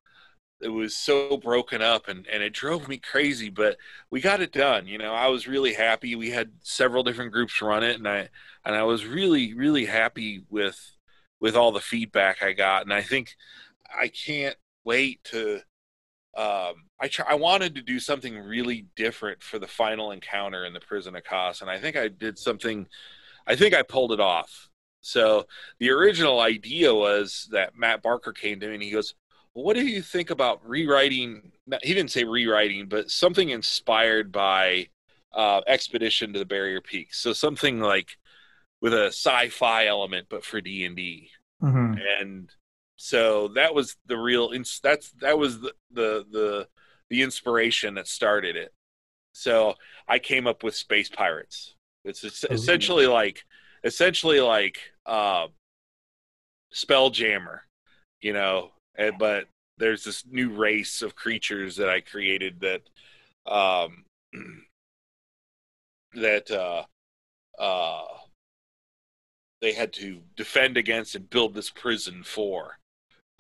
it was so broken up and, and it drove me crazy but we got it done you know. I was really happy. We had several different groups run it and i and i was really really happy with with all the feedback i got. And i think i can't wait to um i i wanted to do something really different for the final encounter in the prison of Kaas, and i think i did something i think i pulled it off. So the original idea was that matt barker came to me and he goes what do you think about rewriting he didn't say rewriting but something inspired by uh, expedition to the barrier peaks? So something like with a sci-fi element but for d&d hmm and so that was the real that's that was the, the the the inspiration that started it. So i came up with space pirates. It's, it's Ooh. essentially like essentially like uh spelljammer you know and, but there's this new race of creatures that i created that um that uh uh they had to defend against and build this prison for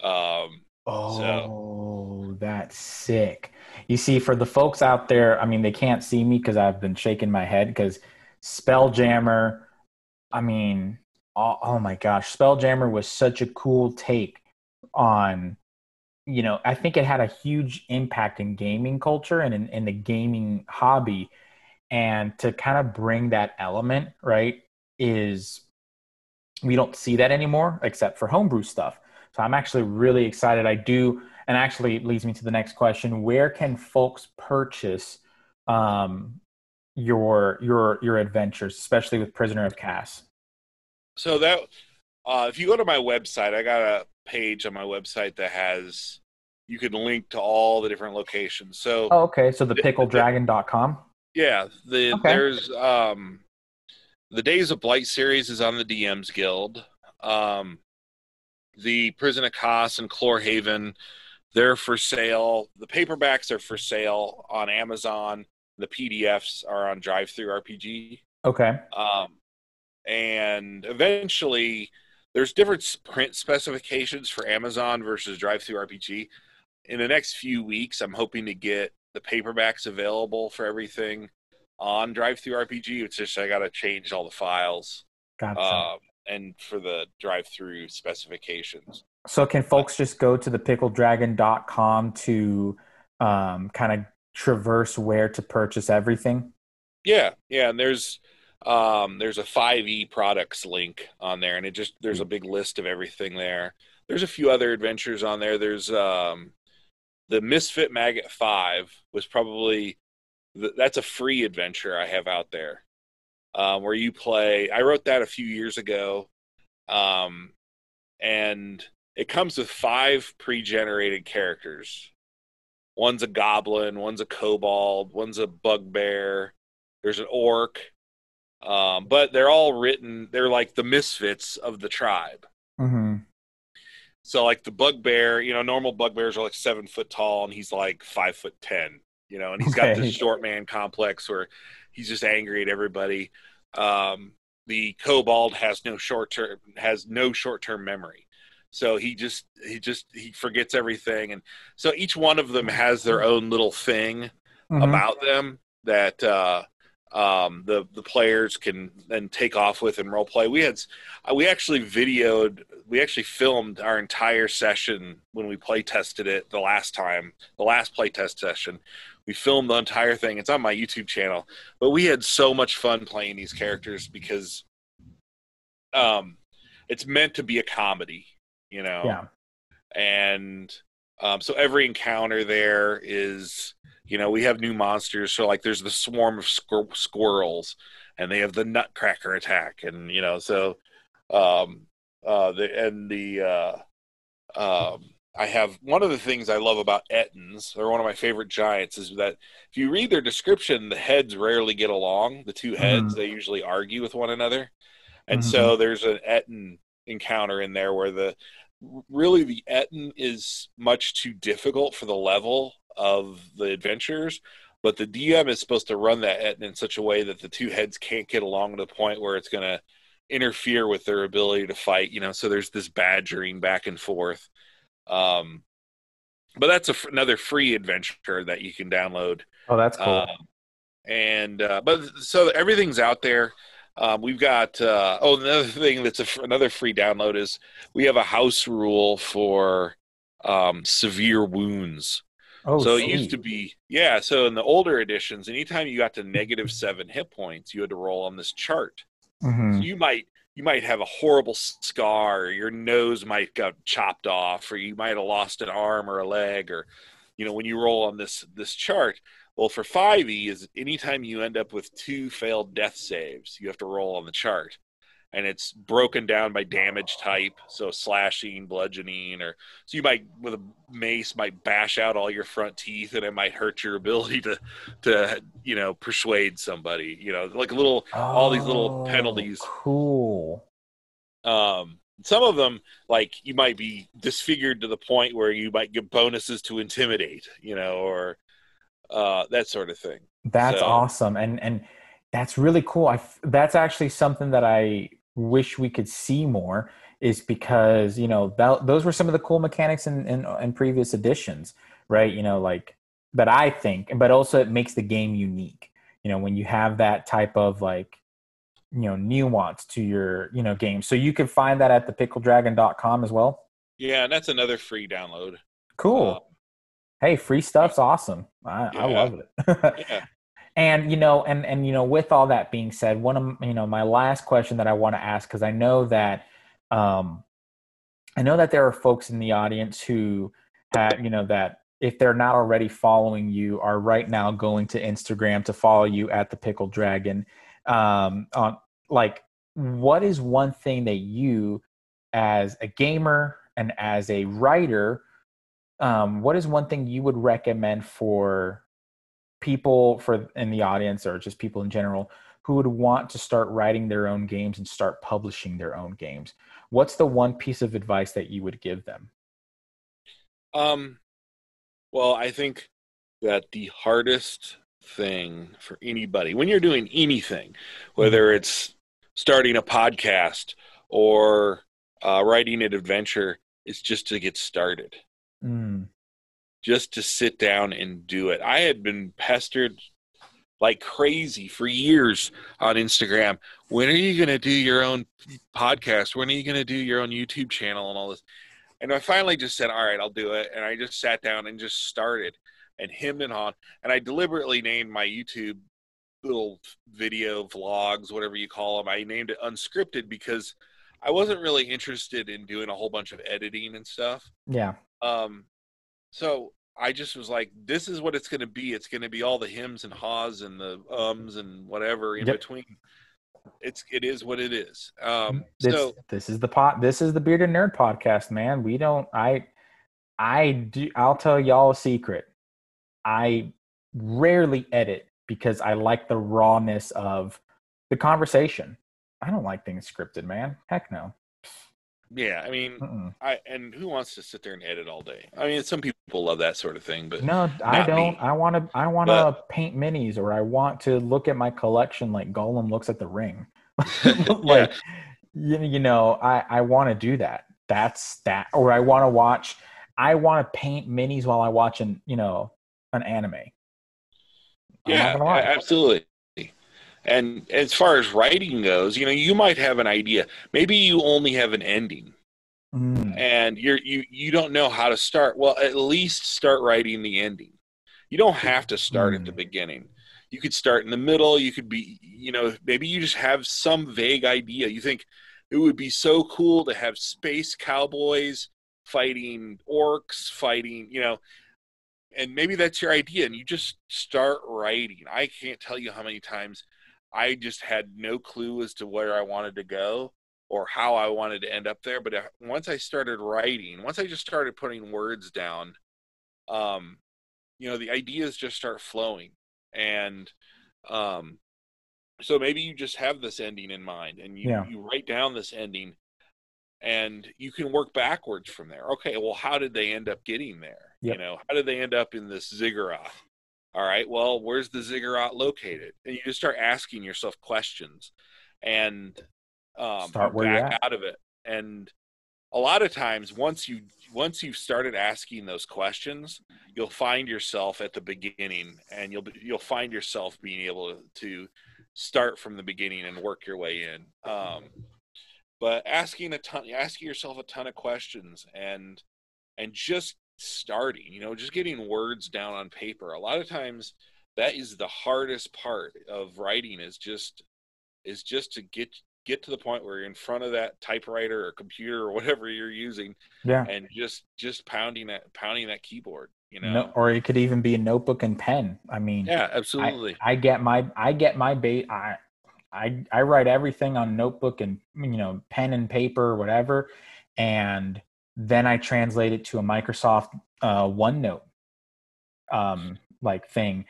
um Oh, so. that's sick. You see, for the folks out there, I mean, they can't see me because I've been shaking my head because Spelljammer, I mean, oh, oh my gosh, Spelljammer was such a cool take on, you know, I think it had a huge impact in gaming culture and in, in the gaming hobby. And to kind of bring that element, right, is we don't see that anymore except for homebrew stuff. So I'm actually really excited. I do, and actually leads me to the next question: Where can folks purchase um, your your your adventures, especially with Prisoner of Kaas? so that uh if you go to my website i got a page on my website that has you can link to all the different locations so Oh, okay. So the pickledragon.com. Yeah, the Okay. there's um the Days of Blight series is on the DMs Guild. Um the Prison of Kaas and Chlorhaven, they're for sale. The paperbacks are for sale on Amazon. The PDFs are on Drive Through RPG. Okay. Um and eventually there's different print specifications for Amazon versus DriveThruRPG. In the next few weeks, I'm hoping to get the paperbacks available for everything on DriveThruRPG. It's just I got to change all the files, Gotcha. um, and for the drive-through specifications. So can folks just go to the pickledragon.com to um, kind of traverse where to purchase everything? Yeah, yeah, and there's um, there's a 5e products link on there, and it just there's a big list of everything there. There's a few other adventures on there. There's um, the Misfit Maggot Five was probably that's a free adventure I have out there um, where you play. I wrote that a few years ago, um, and it comes with five pre-generated characters. One's a goblin, one's a kobold, one's a bugbear. There's an orc, um, but they're all written. They're like the misfits of the tribe. Mm-hmm. So, like the bugbear, you know, normal bugbears are like seven foot tall, and he's like five foot ten. You know, and he's okay. got this short man complex where he's just angry at everybody. Um, the kobold has no short term has no short term memory so he just he just he forgets everything and so each one of them has their own little thing mm-hmm. about them that uh um, the the players can then take off with and role play. We had we actually videoed, we actually filmed our entire session when we play tested it the last time, the last play test session. We filmed the entire thing. It's on my YouTube channel. But we had so much fun playing these characters because um, it's meant to be a comedy, you know. Yeah. And um, so every encounter there is you know we have new monsters so like there's the swarm of squir- squirrels and they have the nutcracker attack and you know so um uh the and the uh um I have one of the things I love about Ettins, they're one of my favorite giants, is that if you read their description, the heads rarely get along. The two heads, mm-hmm. they usually argue with one another. And mm-hmm. so there's an Ettin encounter in there where the really the Ettin is much too difficult for the level of the adventures, but the DM is supposed to run that in such a way that the two heads can't get along to the point where it's going to interfere with their ability to fight. You know, so there's this badgering back and forth. Um, but that's a, another free adventure that you can download. Oh, that's cool. Um, and uh, but so everything's out there. Um, we've got uh, oh another thing that's a, another free download is we have a house rule for um, severe wounds. Oh, so sweet. it used to be, yeah. So in the older editions, anytime you got to negative seven hit points, you had to roll on this chart. Mm-hmm. So you might you might have a horrible scar, your nose might got chopped off, or you might have lost an arm or a leg, or you know when you roll on this this chart. Well, for five E is anytime you end up with two failed death saves, you have to roll on the chart and it's broken down by damage type so slashing bludgeoning or so you might with a mace might bash out all your front teeth and it might hurt your ability to to you know persuade somebody you know like little oh, all these little oh, penalties. cool. Um some of them like you might be disfigured to the point where you might get bonuses to intimidate you know or uh that sort of thing. That's so, awesome and and that's really cool. I, that's actually something that i wish we could see more is because you know that, those were some of the cool mechanics in, in, in previous editions right? You know like that i think but also it makes the game unique. You know when you have that type of like you know nuance to your you know game. So you can find that at the pickledragon.com as well. Yeah and that's another free download. Cool. Um, hey free stuff's awesome. I, yeah. I love it. Yeah. And you know, and and you know, with all that being said, one of you know my last question that I want to ask because I know that um, I know that there are folks in the audience who have you know that if they're not already following you are right now going to Instagram to follow you at the Pickled Dragon. Um, on like, what is one thing that you, as a gamer and as a writer, um, what is one thing you would recommend for people for in the audience or just people in general who would want to start writing their own games and start publishing their own games. What's the one piece of advice that you would give them? Um well i think that the hardest thing for anybody when you're doing anything whether mm-hmm. it's starting a podcast or uh, writing an adventure is just to get started. Mm just to sit down and do it. I had been pestered like crazy for years on Instagram. When are you going to do your own podcast? When are you going to do your own YouTube channel and all this? And I finally just said, all right, I'll do it. And I just sat down and just started and hemmed and hawed. And I deliberately named my YouTube little video vlogs, whatever you call them. I named it unscripted because I wasn't really interested in doing a whole bunch of editing and stuff. Yeah. Um, so I just was like, this is what it's going to be. It's going to be all the hymns and haws and the ums and whatever in Yep. between. It's it is what it is. Um, this, so this is the pot. This is the bearded nerd podcast, man. We don't. I, I do. I'll tell y'all a secret. I rarely edit because I like the rawness of the conversation. I don't like things scripted, man. Heck no. Yeah, I mean, Mm-mm. I and who wants to sit there and edit all day? I mean, some people love that sort of thing, but No, I don't. me. I want to. I want to paint minis, or I want to look at my collection like Gollum looks at the ring. like, you, you know, I I want to do that. That's that. Or I want to watch. I want to paint minis while I watch an you know an anime. Yeah, gonna lie. a- absolutely. And as far as writing goes, you know, you might have an idea. Maybe you only have an ending. Mm, and you're you you don't know how to start. Well at least start writing the ending. You don't have to start at the Mm. beginning. You could start in the middle. You could be you know maybe you just have some vague idea. You think it would be so cool to have space cowboys fighting orcs fighting you know and maybe that's your idea and you just start writing. I can't tell you how many times i just had no clue as to where i wanted to go or how I wanted to end up there. But once I started writing, once I just started putting words down, um, you know, the ideas just start flowing. And um, so maybe you just have this ending in mind and you, Yeah. you write down this ending and you can work backwards from there. Okay, well, how did they end up getting there? Yep. You know, how did they end up in this ziggurat? All right, well, where's the ziggurat located? And you just start asking yourself questions and um, Start back out of it. And a lot of times, once you once you've started asking those questions, you'll find yourself at the beginning, and you'll be, you'll find yourself being able to start from the beginning and work your way in. Um, but asking a ton, asking yourself a ton of questions, and and just starting, you know, just getting words down on paper. A lot of times, that is the hardest part of writing. Is just is just to get get to the point where you're in front of that typewriter or computer or whatever you're using yeah. and just just pounding that pounding that keyboard you know No, or it could even be a notebook and pen. I mean, yeah absolutely I get my I get my bait. I I I write everything on notebook and you know pen and paper or whatever, and then I translate it to a Microsoft uh, OneNote um, like thing.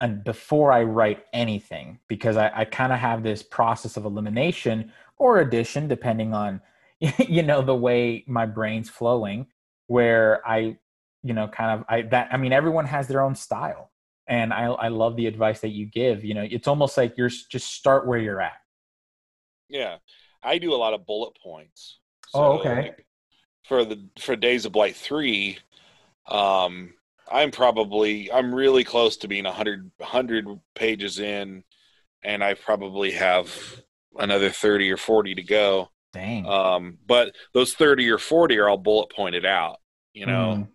And before I write anything, because I, I kind of have this process of elimination or addition, depending on you know the way my brain's flowing, where I you know kind of I that I mean everyone has their own style and I, I love the advice that you give. You know, it's almost like you're just start where you're at. yeah i do a lot of bullet points Oh, okay. like, for the for days of blight 3 um i'm probably i'm really close to being 100 100 pages in and i probably have another 30 or 40 to go Dang. um but those 30 or 40 are all bullet pointed out you know Mm,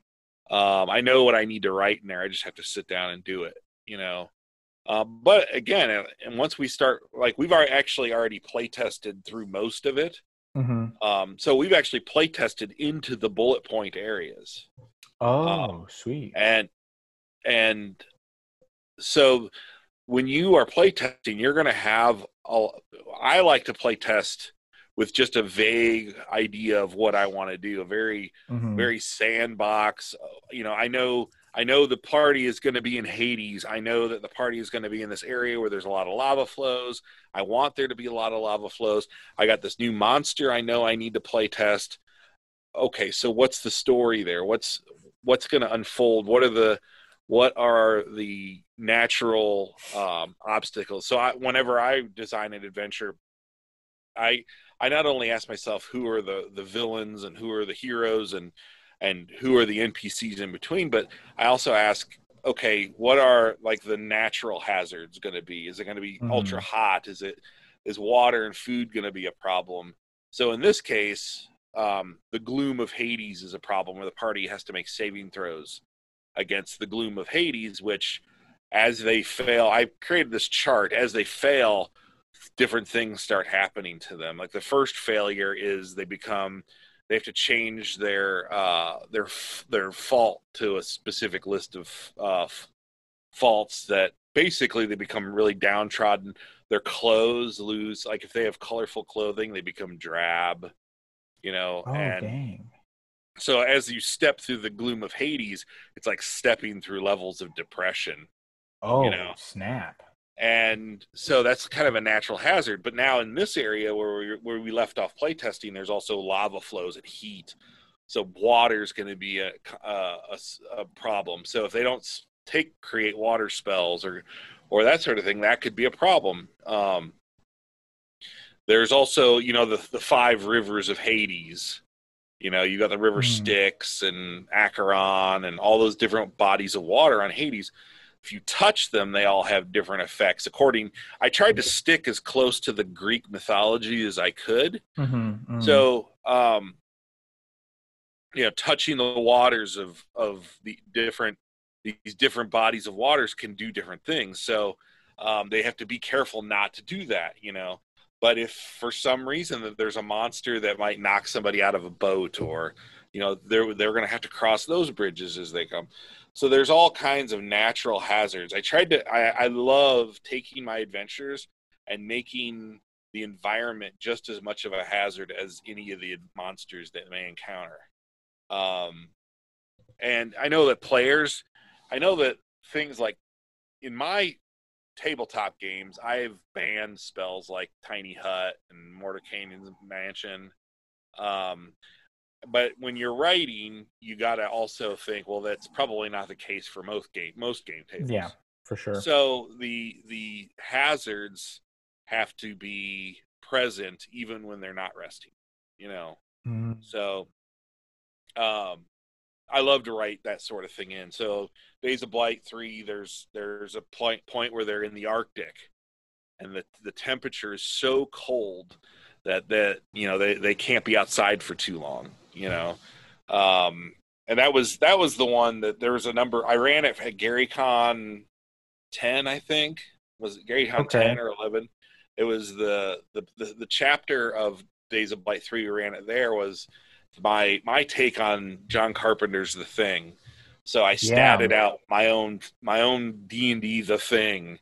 um, I know what I need to write in there. I just have to sit down and do it, you know. Um, but again, uh, and once we start, like we've already actually already play tested through most of it. Mhm. Um, so we've actually play tested into the bullet point areas, Oh, sweet. and and so when you are play testing, you're going to have. A, I like to play test with just a vague idea of what I want to do, a very Mhm. very sandbox. uh, You know, I know I know the party is going to be in Hades. I know that the party is going to be in this area where there's a lot of lava flows. I want there to be a lot of lava flows. I got this new monster I know I need to play test. Okay, so what's the story there? What's what's going to unfold? What are the what are the natural um, obstacles? So I, whenever I design an adventure, I I not only ask myself who are the the villains and who are the heroes and and who are the NPCs in between, but I also ask okay, what are like the natural hazards going to be? Is it going to be Mhm. ultra hot? Is it is water and food going to be a problem? So in this case, um, the gloom of Hades is a problem where the party has to make saving throws against the gloom of Hades, which as they fail, I created this chart. As they fail, different things start happening to them. Like the first failure is they become they have to change their uh, their their fault to a specific list of uh, faults that basically they become really downtrodden. Their clothes lose like if they have colorful clothing, they become drab. You know, Oh and dang. so as you step through the gloom of Hades, it's like stepping through levels of depression Oh you know. snap. And so that's kind of a natural hazard. But now in this area where we where we left off playtesting, there's also lava flows and heat, so water is going to be a, a, a, a problem. So if they don't take create water spells or or that sort of thing, that could be a problem. Um, there's also you know the the five rivers of Hades. You know, you got the river Hmm. Styx and Acheron and all those different bodies of water on Hades if you touch them they all have different effects. According i tried to stick as close to the greek mythology as i could. Mm-hmm, so um you know touching the waters of of the different these different bodies of waters can do different things. So um they have to be careful not to do that you know. But if for some reason that there's a monster that might knock somebody out of a boat or you know they're they're going to have to cross those bridges as they come. So there's all kinds of natural hazards. I tried to i, I love taking my adventures and making the environment just as much of a hazard as any of the monsters that may encounter. Um, and i know that players i know that things like in my tabletop games i've banned spells like tiny hut and Mordenkainen's mansion. Um, but when you're writing you got to also think well that's probably not the case for most game most game tables. Yeah, for sure. so the the hazards have to be present even when they're not resting you know? Mm, so um i love to write that sort of thing in. So days of blight 3 there's there's a point point where they're in the arctic and the the temperature is so cold that that you know they they can't be outside for too long you know? Um and that was that was the one that there was a number i ran it at gary con 10 i think. Was it gary con Okay. 10 or 11 it was the, the the the chapter of days of blight 3 we ran it there was my my take on john carpenter's the thing. So i Yeah. statted out my own my own d&d the thing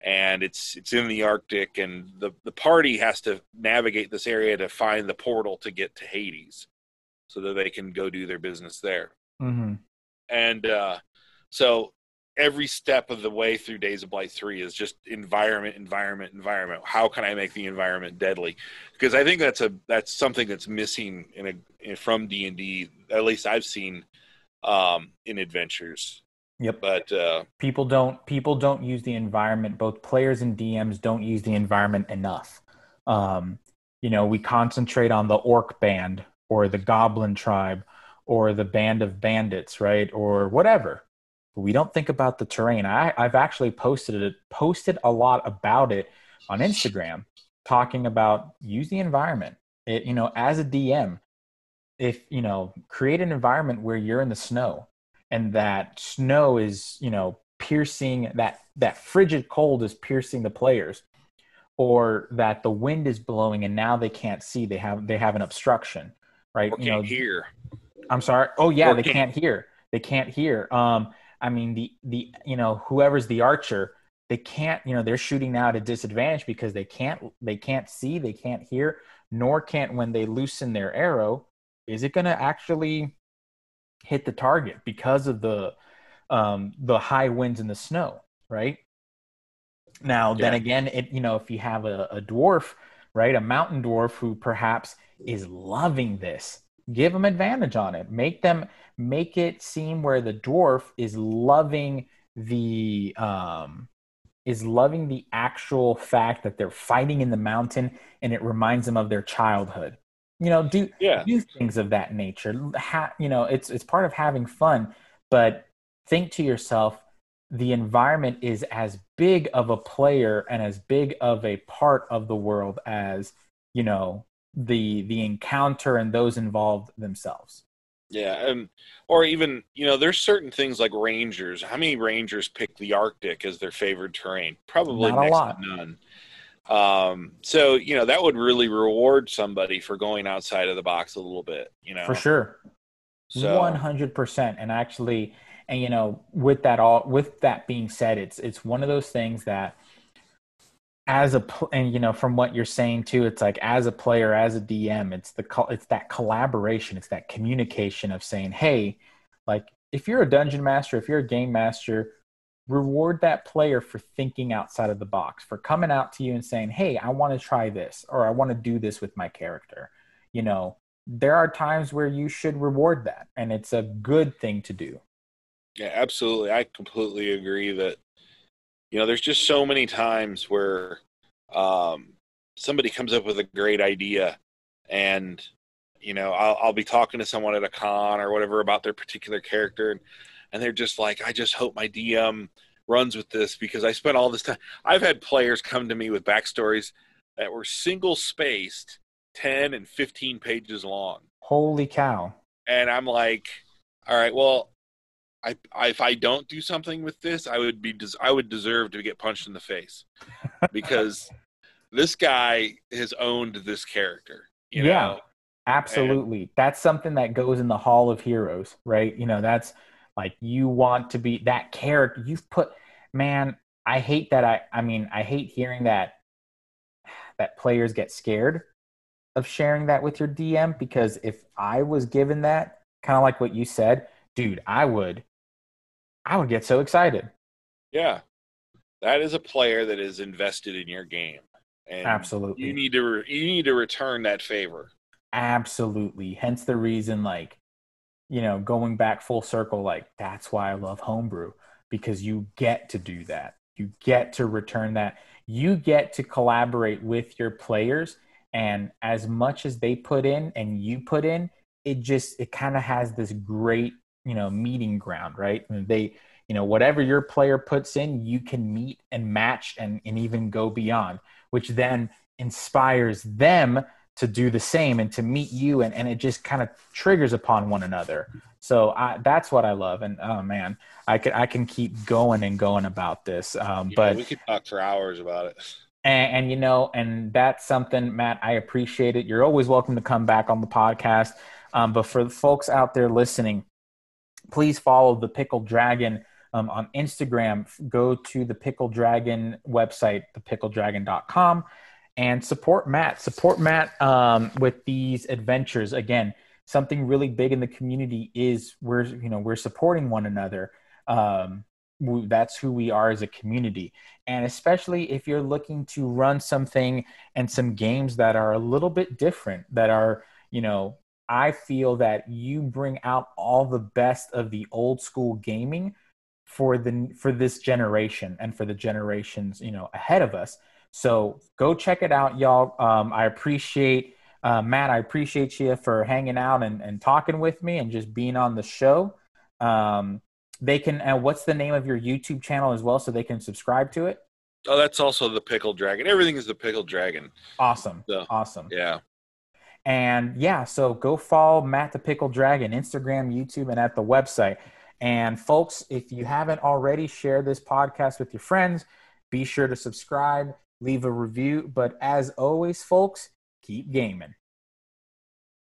and it's it's in the arctic and the the party has to navigate this area to find the portal to get to hades so that they can go do their business there hmm and uh, so every step of the way through Days of Blight 3 is just environment, environment, environment. How can I make the environment deadly? Because I think that's a that's something that's missing in a in, from D and D. At least I've seen um, in adventures. Yep. But uh, people don't people don't use the environment both players and dms don't use the environment enough um, you know we concentrate on the orc band or the goblin tribe or the band of bandits right or whatever. But we don't think about the terrain. I, i've actually posted it posted a lot about it on instagram talking about use the environment. It, you know as a dm if you know create an environment where you're in the snow and that snow is you know piercing that that frigid cold is piercing the players or that the wind is blowing and now they can't see they have they have an obstruction right? or you know hear. i'm sorry. Oh yeah Or they can't- can't hear. They can't hear. Um i mean the the you know whoever's the archer they can't you know they're shooting now at a disadvantage because they can't they can't see they can't hear nor can't when they loosen their arrow is it going to actually hit the target because of the um the high winds and the snow right? Now then again it you know if you have a, a dwarf right a mountain dwarf who perhaps is loving this. Give them advantage on it. Make them make it seem where the dwarf is loving the um is loving the actual fact that they're fighting in the mountain and it reminds them of their childhood. You know do Yeah, do things of that nature. Ha, you know it's it's part of having fun but think to yourself the environment is as big of a player and as big of a part of the world as you know the the encounter and those involved themselves. Yeah and or even you know there's certain things like rangers. How many rangers pick the arctic as their favorite terrain? Probably Not a lot. none. Um so you know that would really reward somebody for going outside of the box a little bit you know? For sure. So 100% and actually and you know with that all with that being said it's it's one of those things that as a and you know from what you're saying too it's like as a player as a dm it's the it's that collaboration it's that communication of saying hey like if you're a dungeon master if you're a game master reward that player for thinking outside of the box for coming out to you and saying hey i want to try this or i want to do this with my character you know there are times where you should reward that and it's a good thing to do Yeah, absolutely. I completely agree that you know there's just so many times where um, somebody comes up with a great idea, and you know I'll, I'll be talking to someone at a con or whatever about their particular character, and, and they're just like, I just hope my DM runs with this because I spent all this time. I've had players come to me with backstories that were single spaced, ten and fifteen pages long holy cow and I'm like, all right, well, I, I if I don't do something with this, I would be I would deserve to get punched in the face because this guy has owned this character. You Yeah. know? Absolutely. that's something that goes in the Hall of Heroes, right? You know, that's like you want to be that character. You've put, man, I hate that. I, I mean, I hate hearing that, that players get scared of sharing that with your DM because if I was given that, kind of like what you said, dude, I would, I would get so excited. Yeah, that is a player that is invested in your game, and Absolutely. you need to re- you need to return that favor. Absolutely. Hence the reason, like, you know, going back full circle, like, that's why I love homebrew because you get to do that. You get to return that. You get to collaborate with your players. And as much as they put in and you put in, it just, it kind of has this great, you know, meeting ground, right? And they, you know, whatever your player puts in, you can meet and match and, and even go beyond, which then inspires them to do the same and to meet you and, and it just kind of triggers upon one another so I, that's what i love and oh man i can i can keep going and going about this um, know, but we could talk for hours about it. and, and you know and that's something matt i appreciate it you're always welcome to come back on the podcast um, but for the folks out there listening please follow the Pickled Dragon um, on instagram. Go to the Pickled Dragon website thepickledragon.com and support matt. Support matt um, with these adventures. Again something really big in the community is we're you know we're supporting one another. Um, that's who we are as a community. And especially if you're looking to run something and some games that are a little bit different that are you know i feel that you bring out all the best of the old school gaming for the for this generation and for the generations you know ahead of us so go check it out y'all um, i appreciate uh, matt i appreciate you for hanging out and, and talking with me and just being on the show um, they can and what's the name of your youtube channel as well so they can subscribe to it Oh, that's also the Pickled Dragon. Everything is the Pickled Dragon. awesome Yeah. awesome Yeah. And yeah so go follow matt the Pickled Dragon instagram youtube and at the website. And folks if you haven't already share this podcast with your friends. Be sure to subscribe leave a review. But as always folks keep gaming